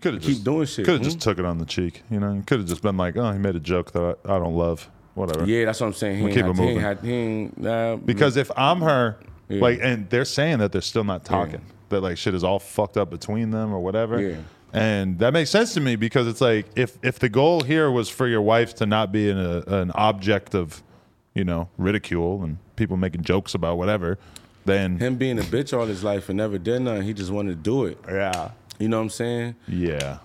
Could have Keep just, doing shit, Could have hmm? just took it on the cheek. You know, could have just been like, "Oh, he made a joke that I, I don't love." Whatever. yeah, that's what I'm saying. He We'll keep it moving. had- he ain't, nah, Because if I'm her, Yeah. like, and they're saying that they're still not talking, that like shit is all fucked up between them or whatever. Yeah. And that makes sense to me because it's like if if the goal here was for your wife to not be an, a, an object of, you know, ridicule and people making jokes about whatever, then him being a bitch all his life and never did nothing, he just wanted to do it. yeah, You know what I'm saying? yeah,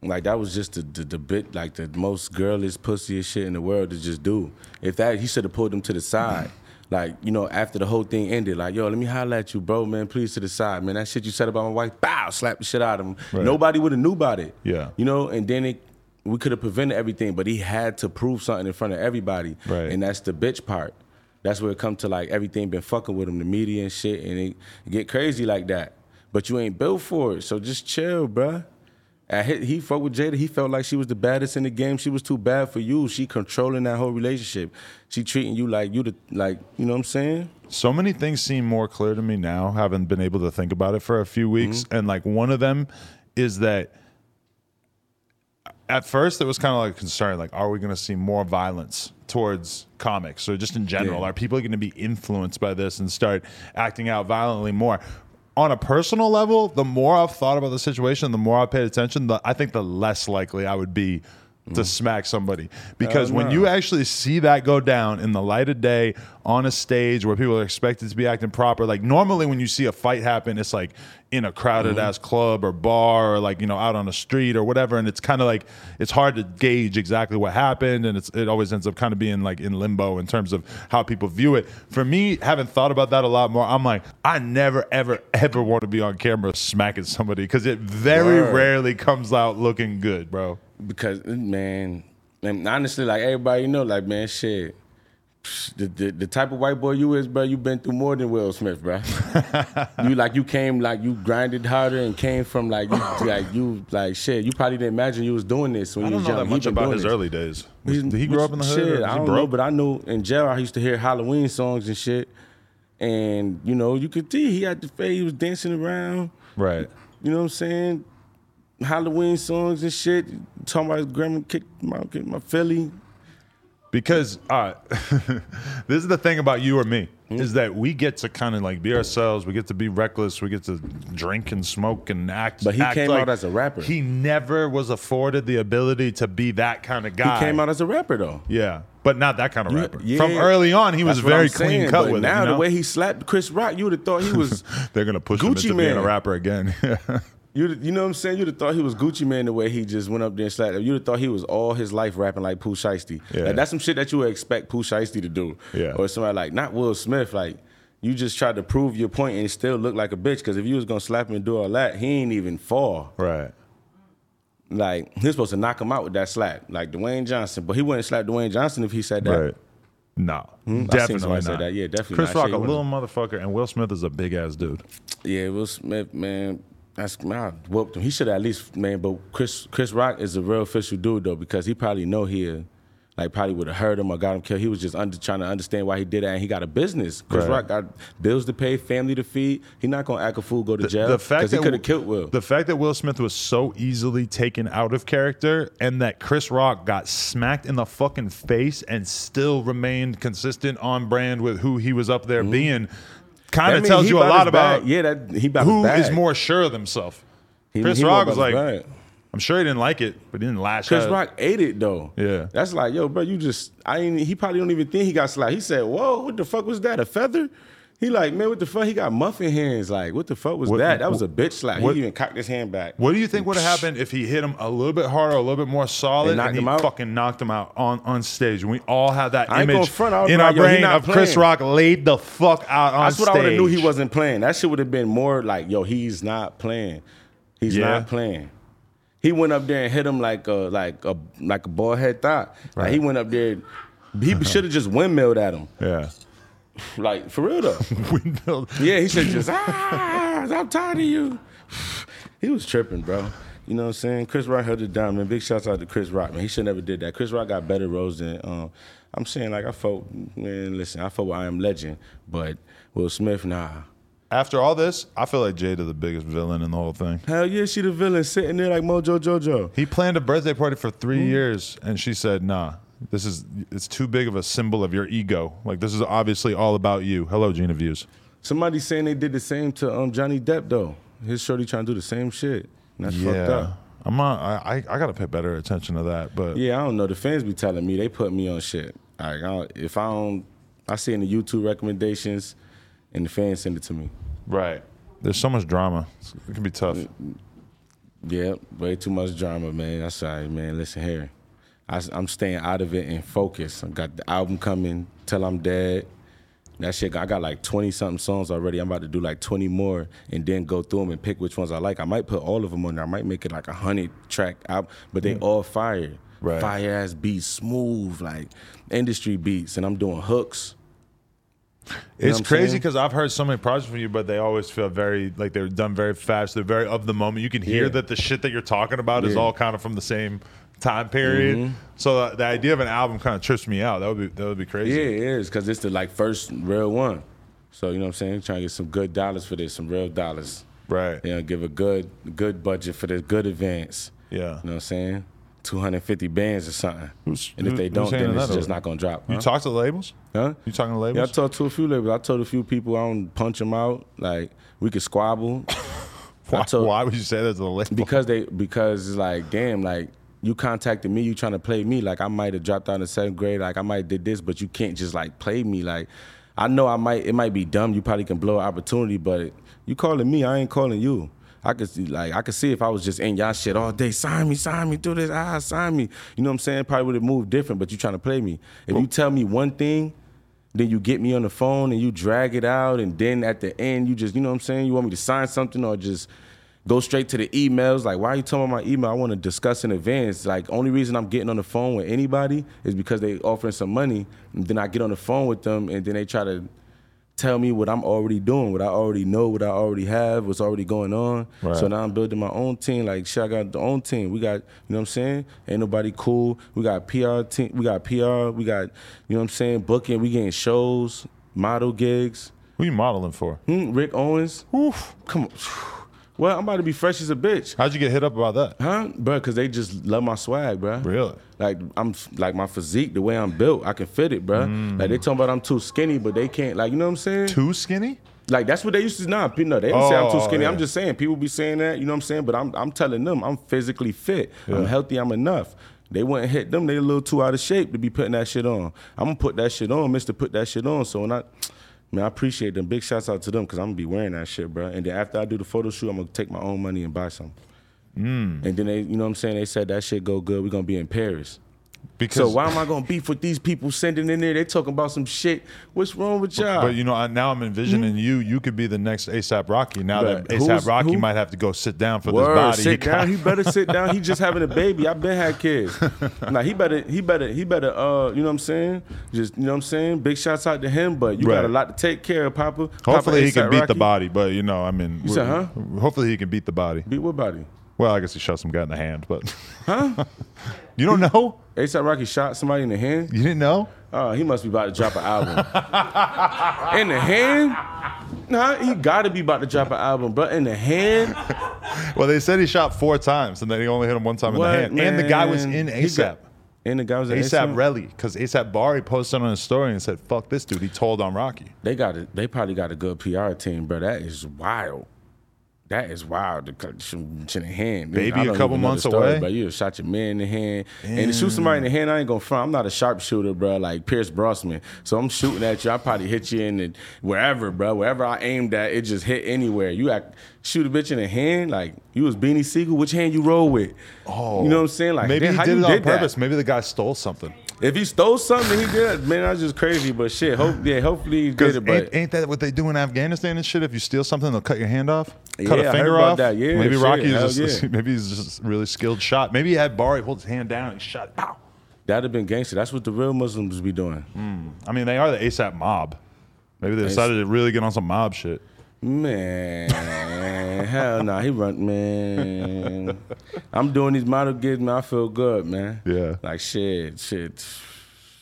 Like that was just the, the the bit like the most girlish pussiest shit in the world to just do. If that he should have pulled him to the side. Like, you know, after the whole thing ended, like, yo, let me holler at you, bro, man, please to the side. Man, that shit you said about my wife, bow, slap the shit out of him. Right. Nobody would have knew about it. Yeah. You know, and then it we could have prevented everything, but he had to prove something in front of everybody. Right. And that's the bitch part. That's where it come to like everything been fucking with him, the media and shit, and it, it get crazy like that. But you ain't built for it, so just chill, bruh. Hit, he fucked with Jada. He felt like she was the baddest in the game. She was too bad for you. She controlling that whole relationship. She treating you like you the like you know what I'm saying. so many things seem more clear to me now, having been able to think about it for a few weeks. Mm-hmm. And like one of them is that at first it was kind of like a concern, like, are we going to see more violence towards comics or just in general? Yeah. Are people going to be influenced by this and start acting out violently more? On a personal level, the more I've thought about the situation, the more I've paid attention, the, I think the less likely I would be to mm. smack somebody. Oh, because when you actually see that go down in the light of day on a stage where people are expected to be acting proper, like normally when you see a fight happen, it's like in a crowded mm-hmm. ass club or bar or like, you know, out on the street or whatever. And it's kind of like, it's hard to gauge exactly what happened. And it's, it always ends up kind of being like in limbo in terms of how people view it. For me, having thought about that a lot more, I'm like, I never, ever, ever want to be on camera smacking somebody because it very Word. rarely comes out looking good, bro. Because man, and honestly, like everybody you know, like man, shit. The, the, the type of white boy you is, bro, you been through more than Will Smith, bro. you like you came like you grinded harder and came from like you like you like shit. You probably didn't imagine you was doing this when I you don't was know young. that much about his this. early days. He's- Did he grow up in the hood? Shit, I don't know, but I know in jail I used to hear Halloween songs and shit, and you know you could see he had the face. He was dancing around. right. You know what I'm saying? Halloween songs and shit. Talking about his grandma kicked my kicked my Philly. Because uh, this is the thing about you or me Hmm? is that we get to kind of like be ourselves. We get to be reckless. We get to drink and smoke and act. But he act came like- out as a rapper. He never was afforded the ability to be that kind of guy. He came out as a rapper though. yeah, but not that kind of rapper. Yeah, From early on, he was very clean saying, cut with now it. you know? the way he slapped Chris Rock, you would have thought he was they're gonna push him Gucci into being a rapper again. you you know what I'm saying? You'd have thought he was Gucci Mane the way he just went up there and slapped him. You'd have thought he was all his life rapping like Pooh Shiesty. Yeah. Like, that's some shit that you would expect Pooh Shiesty to do. Yeah. Or somebody like not Will Smith, like you just tried to prove your point and still look like a bitch. Cause if you was gonna slap him and do all that, he ain't even fall. right. Like he's supposed to knock him out with that slap, like Dwayne Johnson. But he wouldn't slap Dwayne Johnson if he said that. Right. No, hmm? seen definitely say not. that. Yeah, definitely Chris not. Rock, a little motherfucker, and Will Smith is a big ass dude. Yeah, Will Smith, man, that's man, I whooped him. He should at least, man. But Chris Chris Rock is a real official dude though, because he probably know he, like, probably would have hurt him or got him killed. He was just under, trying to understand why he did that, and he got a business. Chris Right. Rock got bills to pay, family to feed. He not gonna act a fool, go to jail. the fact because he could have killed Will. The fact that Will Smith was so easily taken out of character and that Chris Rock got smacked in the fucking face and still remained consistent on brand with who he was up there mm-hmm. being kind of tells you a lot about yeah, that he about who is more sure of himself. He- Chris he Rock was like. I'm sure he didn't like it, but he didn't lash Chris out. Rock ate it though. Yeah. that's like, yo, bro, you just I ain't. He probably don't even think he got slapped. He said, "Whoa, what the fuck was that? A feather?" He like, man, what the fuck? He got muffin hands. Like, what the fuck was What- that? That was a bitch slap. what- he even cocked his hand back. What do you think would have happened if he hit him a little bit harder, a little bit more solid, And knocked and he him out? fucking knocked him out on, on stage? And we all have that I image front, in our brain of Chris. Rock laid the fuck out on That's stage. what I would have knew he wasn't playing. That shit would have been more like, yo, he's not playing. He's Yeah. not playing. He went up there and hit him like a like a like a ball head thought. Like he went up there. He should have just windmilled at him. Yeah. Like for real though. Windmill. Yeah, he should just ah, I'm tired of you. He was tripping, bro. You know what I'm saying? Chris Rock held it down, man. Big shouts out to Chris Rock, man. He should never did that. Chris Rock got better roles than um I'm saying like I fought man, listen, I fought with I Am Legend, but Will Smith, nah. After all this, I feel like Jada the biggest villain in the whole thing. Hell yeah, she the villain sitting there like Mojo Jojo. He planned a birthday party for three years, and she said, "Nah, this is it's too big of a symbol of your ego. Like this is obviously all about you." Hello, Gina Views. Somebody saying they did the same to um Johnny Depp though. His shorty trying to do the same shit. And that's fucked up. I'm not. I I, I got to pay better attention to that. But Yeah, I don't know. The fans be telling me they put me on shit. Like, I don't, if I don't, I see in the YouTube recommendations, and the fans send it to me. right, there's so much drama. It can be tough. Yeah, way too much drama, man. That's all right, man. Listen here, I, am staying out of it and focus. I got the album coming till I'm dead. That shit, I got like 20 something songs already. I'm about to do like 20 more and then go through them and pick which ones I like. I might put all of them on there. I might make it like a hundred track album, but they all fire. Right. Fire ass beats, smooth, like industry beats. And I'm doing hooks. It's crazy because I've heard so many projects from you, but they always feel very like they're done very fast. They're very of the moment. You can hear Yeah. that the shit that you're talking about is all kind of from the same time period. So uh, the idea of an album kind of trips me out. That would be that would be crazy. Yeah, it is, because it's the like first real one. So you know what I'm saying? Trying to get some good dollars for this, some real dollars. Right. You know, give a good good budget for this, good advance. Yeah. You know what I'm saying? 250 bands or something. Who's- and if they don't, then it's just not gonna drop. You huh? talk to the labels? Huh? You talking to labels? Yeah, I talked to a few labels. I told a few people I don't punch them out. Like we could squabble. why, told- why would you say that to the label? because they because it's like damn like you contacted me you trying to play me like i might have dropped out in seventh grade like i might have did this but you can't just like play me like i know i might it might be dumb you probably can blow an opportunity but you calling me i ain't calling you I could see, like I could see if I was just in y'all shit all day. Sign me, sign me, do this, ah, sign me. You know what I'm saying? Probably would have moved different, but you trying to play me. If you tell me one thing, then you get me on the phone and you drag it out, and then at the end you just, you know what I'm saying? You want me to sign something or just go straight to the emails? Like, why are you telling me my email? I want to discuss in advance. Like, only reason I'm getting on the phone with anybody is because they offering some money, and then I get on the phone with them, and then they try to tell me what I'm already doing, what I already know, what I already have, what's already going on. Right. So now I'm building my own team. Like shit, I got the own team. We got, you know what I'm saying? Ain't nobody cool. We got PR team. We got PR. We got, you know what I'm saying? Booking. We getting shows, model gigs. Who you modeling for? Hmm, Rick Owens. Oof. Come on. Well, I'm about to be fresh as a bitch. How'd you get hit up about that? Huh, bro? Because they just love my swag, bro. Really? Like I'm like my physique, the way I'm built, I can fit it, bro. Mm. Like they talking about I'm too skinny, but they can't. Like you know what I'm saying? Too skinny? Like that's what they used to nah, no, they don't say I'm too Oh, skinny. yeah. I'm just saying people be saying that, you know what I'm saying? But I'm I'm telling them I'm physically fit. I'm healthy, I'm enough. They wouldn't hit them, they a little too out of shape to be putting that shit on. I'm gonna put that shit on, Mr. Put that shit on. So when I man, I appreciate them. Big shouts out to them because I'm gonna be wearing that shit, bro. And then after I do the photo shoot, I'm gonna take my own money and buy some. Mm. And then they, you know what I'm saying? They said that shit go good. We're gonna be in Paris. Because So why am I gonna beef with these people sending in there? They talking about some shit. What's wrong with y'all? But you know, I, now I'm envisioning you. You could be the next ASAP Rocky. Now that Right. ASAP Rocky who? might have to go sit down for Word, this body. sit he down. got. He better sit down. He just having a baby. I've been had kids. nah, he better, he better, he better. Uh, you know what I'm saying? Just you know what I'm saying. Big shouts out to him, but you got a lot to take care of, Papa. Hopefully he Papa can A$AP beat the body, but you know, I mean, You said, huh? Hopefully he can beat the body. Beat what body? Well, I guess he shot some guy in the hand, but huh? you don't know? ASAP Rocky shot somebody in the hand. You didn't know? Oh, he must be about to drop an album. in the hand? Nah, he gotta be about to drop an album, but in the hand? Well, they said he shot four times, and then he only hit him one time What, in the hand. And the guy was in ASAP. And the guy was in ASAP ASAP. Relli, because ASAP Bari posted on his story and said, "Fuck this dude." He told on Rocky. They got it. They probably got a good PR team, bro. That is wild. That is wild to cut shit in the hand. Maybe a couple even know the months story, away? But you shot your man in the hand. And to shoot somebody in the hand, I ain't gonna front. I'm not a sharpshooter, bro, like Pierce Brosnan. So I'm shooting at you. I probably hit you in the wherever, bro. Wherever I aimed at, it just hit anywhere. You act, shoot a bitch in the hand, like you was Beanie Sigel. Which hand you roll with? Oh, you know what I'm saying? Like Maybe damn, he did it on did that? purpose. Maybe the guy stole something. If he stole something, he did. Man, that's just crazy. But shit, hope yeah, hopefully he did it. But ain't, ain't that what they do in Afghanistan and shit? If you steal something, they'll cut your hand off, cut Yeah, a finger off. that. Yeah, maybe shit, Rocky is just yeah. maybe he's just a really skilled shot. Maybe he had Bari hold his hand down and he shot. Pow. that'd have been gangster. That's what the real Muslims be doing. Hmm. I mean, they are the ASAP mob. Maybe they decided to really get on some mob shit. Man, hell no, he run man. I'm doing these model gigs, man. I feel good, man. Yeah. Like shit, shit.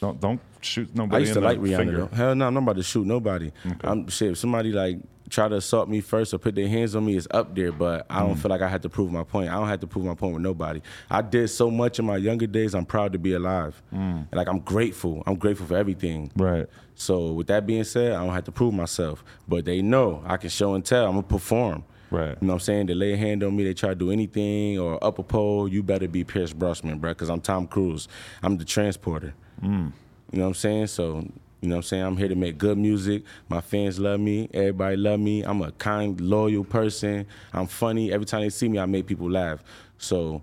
Don't don't shoot I nobody used in to like Rihanna finger. though. Hell no, I'm not about to shoot nobody. I'm shit. If somebody like try to assault me first or put their hands on me, it's up there. But I Mm. don't feel like I had to prove my point. I don't have to prove my point with nobody. I did so much in my younger days. I'm proud to be alive. And like I'm grateful. I'm grateful for everything. Mm. Right. So with that being said, I don't have to prove myself. But they know I can show and tell. I'm gonna perform. Right. You know what I'm saying? They lay a hand on me, they try to do anything or up a pole, you better be Pierce Brosnan, bro, because I'm Tom Cruise. I'm the transporter. Mm. You know what I'm saying? So, you know what I'm saying? I'm here to make good music. My fans love me. Everybody love me. I'm a kind, loyal person. I'm funny. Every time they see me, I make people laugh. So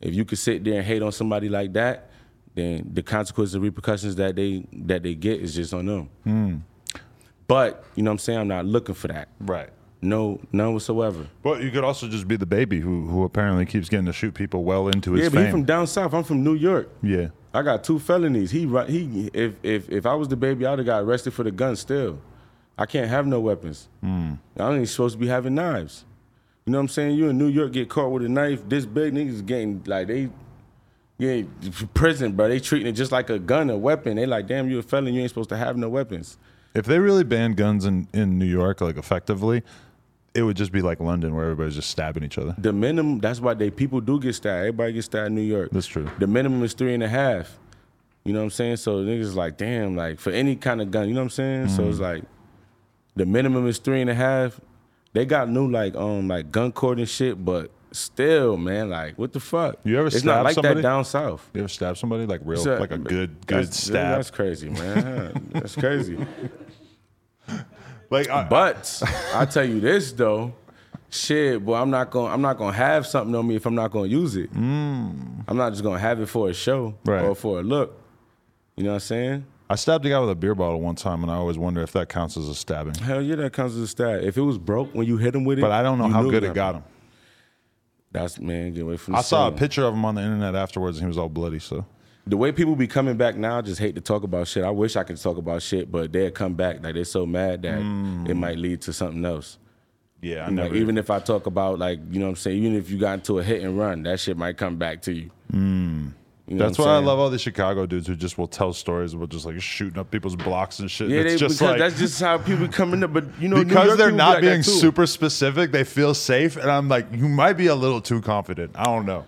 if you could sit there and hate on somebody like that, then the consequences and repercussions that they that they get is just on them. Hmm. But, you know what I'm saying? I'm not looking for that. Right. No, none whatsoever. But you could also just be the baby who who apparently keeps getting to shoot people well into his yeah, but fame. he from down south. I'm from New York. yeah. I got two felonies. He he if if if I was the baby, I'd have got arrested for the gun still. I can't have no weapons. Hmm. I ain't supposed to be having knives. You know what I'm saying? You in New York get caught with a knife, this big niggas getting like they yeah, prison, bro. They treating it just like a gun, a weapon. They like, damn, you a felon, you ain't supposed to have no weapons. If they really banned guns in, in New York, like effectively, it would just be like London where everybody's just stabbing each other. The minimum, that's why they people do get stabbed. Everybody gets stabbed in New York. That's true. The minimum is three and a half. You know what I'm saying? So niggas like, damn, like for any kind of gun, you know what I'm saying? So Mm-hmm. it's like the minimum is three and a half. They got new like um like gun court and shit, but still, man, like what the fuck? You ever It's not like somebody? that down south. You ever stab somebody like real, So, like a good good that's, stab? That's crazy, man. that's crazy. Like, I, But I tell you this though, shit, boy, I'm not gonna I'm not gonna have something on me if I'm not gonna use it. I'm not just gonna have it for a show Mm. Right. or for a look. You know what I'm saying? I stabbed a guy with a beer bottle one time, and I always wonder if that counts as a stabbing. Hell yeah, that counts as a stab. If it was broke when you hit him with it, But I don't know how good it got him. That's man, get away from. I saw a picture of him on the internet afterwards, and he was all bloody. So The way people be coming back now, just hate to talk about shit. I wish I could talk about shit, but they'll come back like they're so mad that it mm. might lead to something else. yeah, I know, never. even if I talk about like, you know what I'm saying, even if you got into a hit and run, that shit might come back to you. Mm. You know that's why I love all the Chicago dudes who just will tell stories about just like shooting up people's blocks and shit. Yeah, it's they, just like that's just how people coming up. But you know, because they're people be not like being super specific, they feel safe, and I'm like, you might be a little too confident. I don't know.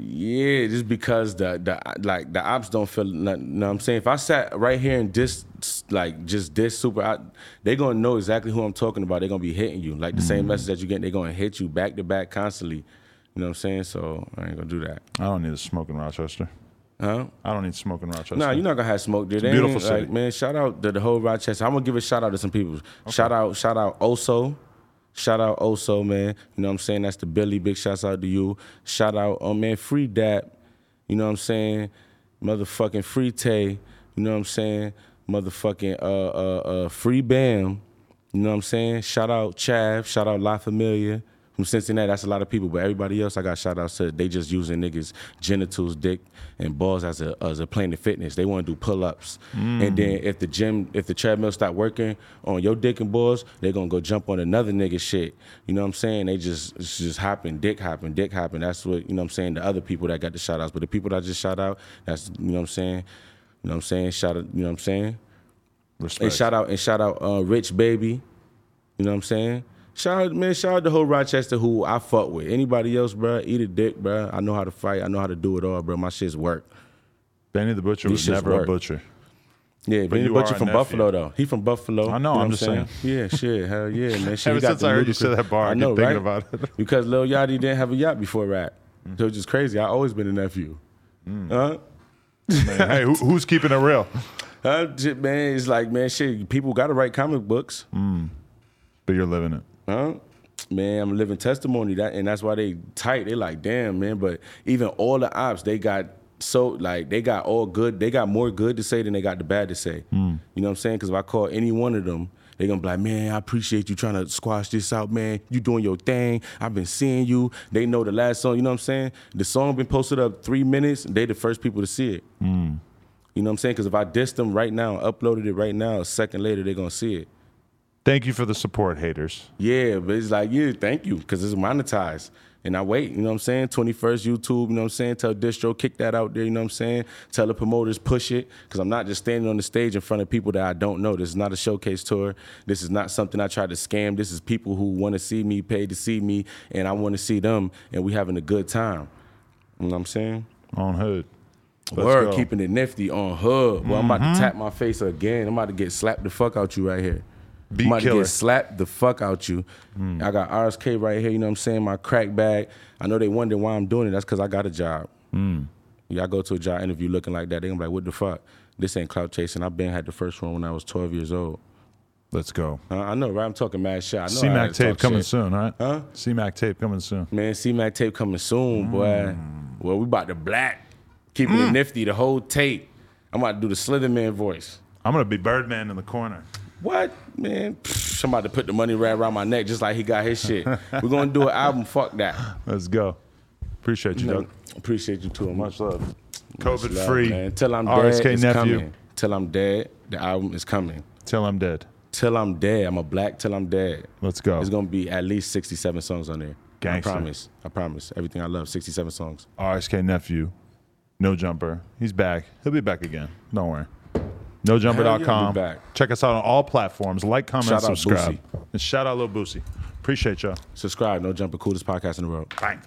Yeah, just because the the like the ops don't feel. Nothing. You know what I'm saying? If I sat right here and this like just this super, I, they gonna know exactly who I'm talking about. They're gonna be hitting you like the Mm. same message that you get. They're gonna hit you back to back constantly. You know what I'm saying? So I ain't gonna do that. I don't need to smoke in Rochester. Huh? I don't need smoke in Rochester. Nah, you're not gonna have smoke there. a beautiful city. Like, man, shout out to the whole Rochester. I'm gonna give a shout out to some people. Shout out, shout out Oso. Shout out Oso, man. You know what I'm saying? That's the Billy. Big shouts out to you. Shout out, oh man, Free Dap. You know what I'm saying? Motherfucking Free Tay. You know what I'm saying? Motherfucking uh uh uh Free Bam. You know what I'm saying? Shout out Chav. Shout out La Familia. From Cincinnati, that's a lot of people, but everybody else, I got shout outs to. They just using niggas' genitals, dick, and balls as a as a plane of fitness. They want to do pull ups, and then if the gym, if the treadmill stop working on your dick and balls, they gonna go jump on another nigga shit. You know what I'm saying? They just it's just hopping, dick hopping, dick hopping. That's what you know. what I'm saying the other people that got the shout outs, but the people that I just shout out, that's you know what I'm saying. You know what I'm saying? Shout out, you know what I'm saying? Respect. And shout out and shout out uh, Rich Baby. You know what I'm saying? Shout out, man, shout out to whole Rochester who I fuck with. Anybody else, bro, eat a dick, bro. I know how to fight. I know how to do it all, bro. My shit's work. Benny the Butcher These was shits never a butcher. Yeah, But Benny you Butcher are a from nephew. Buffalo though. He from Buffalo. I know, I'm what just Yeah, shit, hell yeah, man. Shit, Ever got since the I heard you say ludicrous- that bar, I keep know, thinking right? about it. because Lil Yachty didn't have a yacht before rap, so it's just crazy. I always been a nephew. Mm. Huh? hey, who, who's keeping it real? Huh? Shit, man, it's like man, shit. People got to write comic books. But you're living it. Huh? Man, I'm a living testimony that, and that's why they tight. They like, damn, man. But even all the ops, they got so like they got all good. They got more good to say than they got the bad to say. Hmm. You know what I'm saying? Because if I call any one of them, they gonna be like, man, I appreciate you trying to squash this out, man. You doing your thing. I've been seeing you. They know the last song. You know what I'm saying? The song been posted up three minutes. They the first people to see it. Hmm. You know what I'm saying? Because if I dissed them right now, uploaded it right now, a second later they gonna see it. Thank you for the support, haters. Yeah, but it's like, yeah, thank you, because it's monetized. And I wait, you know what I'm saying? 21st YouTube, you know what I'm saying? Tell Distro, kick that out there, you know what I'm saying? Tell the promoters, push it, because I'm not just standing on the stage in front of people that I don't know. This is not a showcase tour. This is not something I try to scam. This is people who want to see me, pay to see me, and I want to see them, and we having a good time. You know what I'm saying? On hood. Let's Word, go. Mm-hmm. keeping it nifty on hood. Well, I'm about to tap my face again. I'm about to get slapped the fuck out you right here. Beat about killer. Mm. get slapped the fuck out you. I got RXK right here, you know what I'm saying? My crack bag. I know they wonder why I'm doing it. That's because I got a job. Mm. Y'all go to a job interview looking like that, they gonna be like, what the fuck? This ain't clout chasing. I've been had the first one when I was 12 years old. Let's go. Uh, I know, right? I'm talking mad shit. I know I C-Mac to tape coming shit. soon, right? Huh? C-Mac tape coming soon. Man, C-Mac tape coming soon, boy. Mm. Well, we about to black. Keeping it nifty, the whole tape. I'm about to do the Slitherman voice. I'm gonna be Birdman in the corner. What, man? Pfft, to put the money right around my neck just like he got his shit. We're gonna do an album, fuck that. Let's go. Appreciate you, Doug. Appreciate you too. Much love. Much COVID love, free. man. Till I'm RXK dead, nephew. coming. Till I'm dead, the album is coming. Till I'm dead. Till I'm dead, I'm a black till I'm dead. Let's go. It's gonna be at least 67 songs on there. Gangster. I promise. I promise. Everything I love, 67 songs. RXK nephew. No jumper. He's back. He'll be back again. Don't worry. NoJumper.com. Check us out on all platforms. Like, comment, Shout out subscribe. And shout out Lil Boosie. Appreciate y'all. Subscribe, no jumper, coolest podcast in the world. Bang.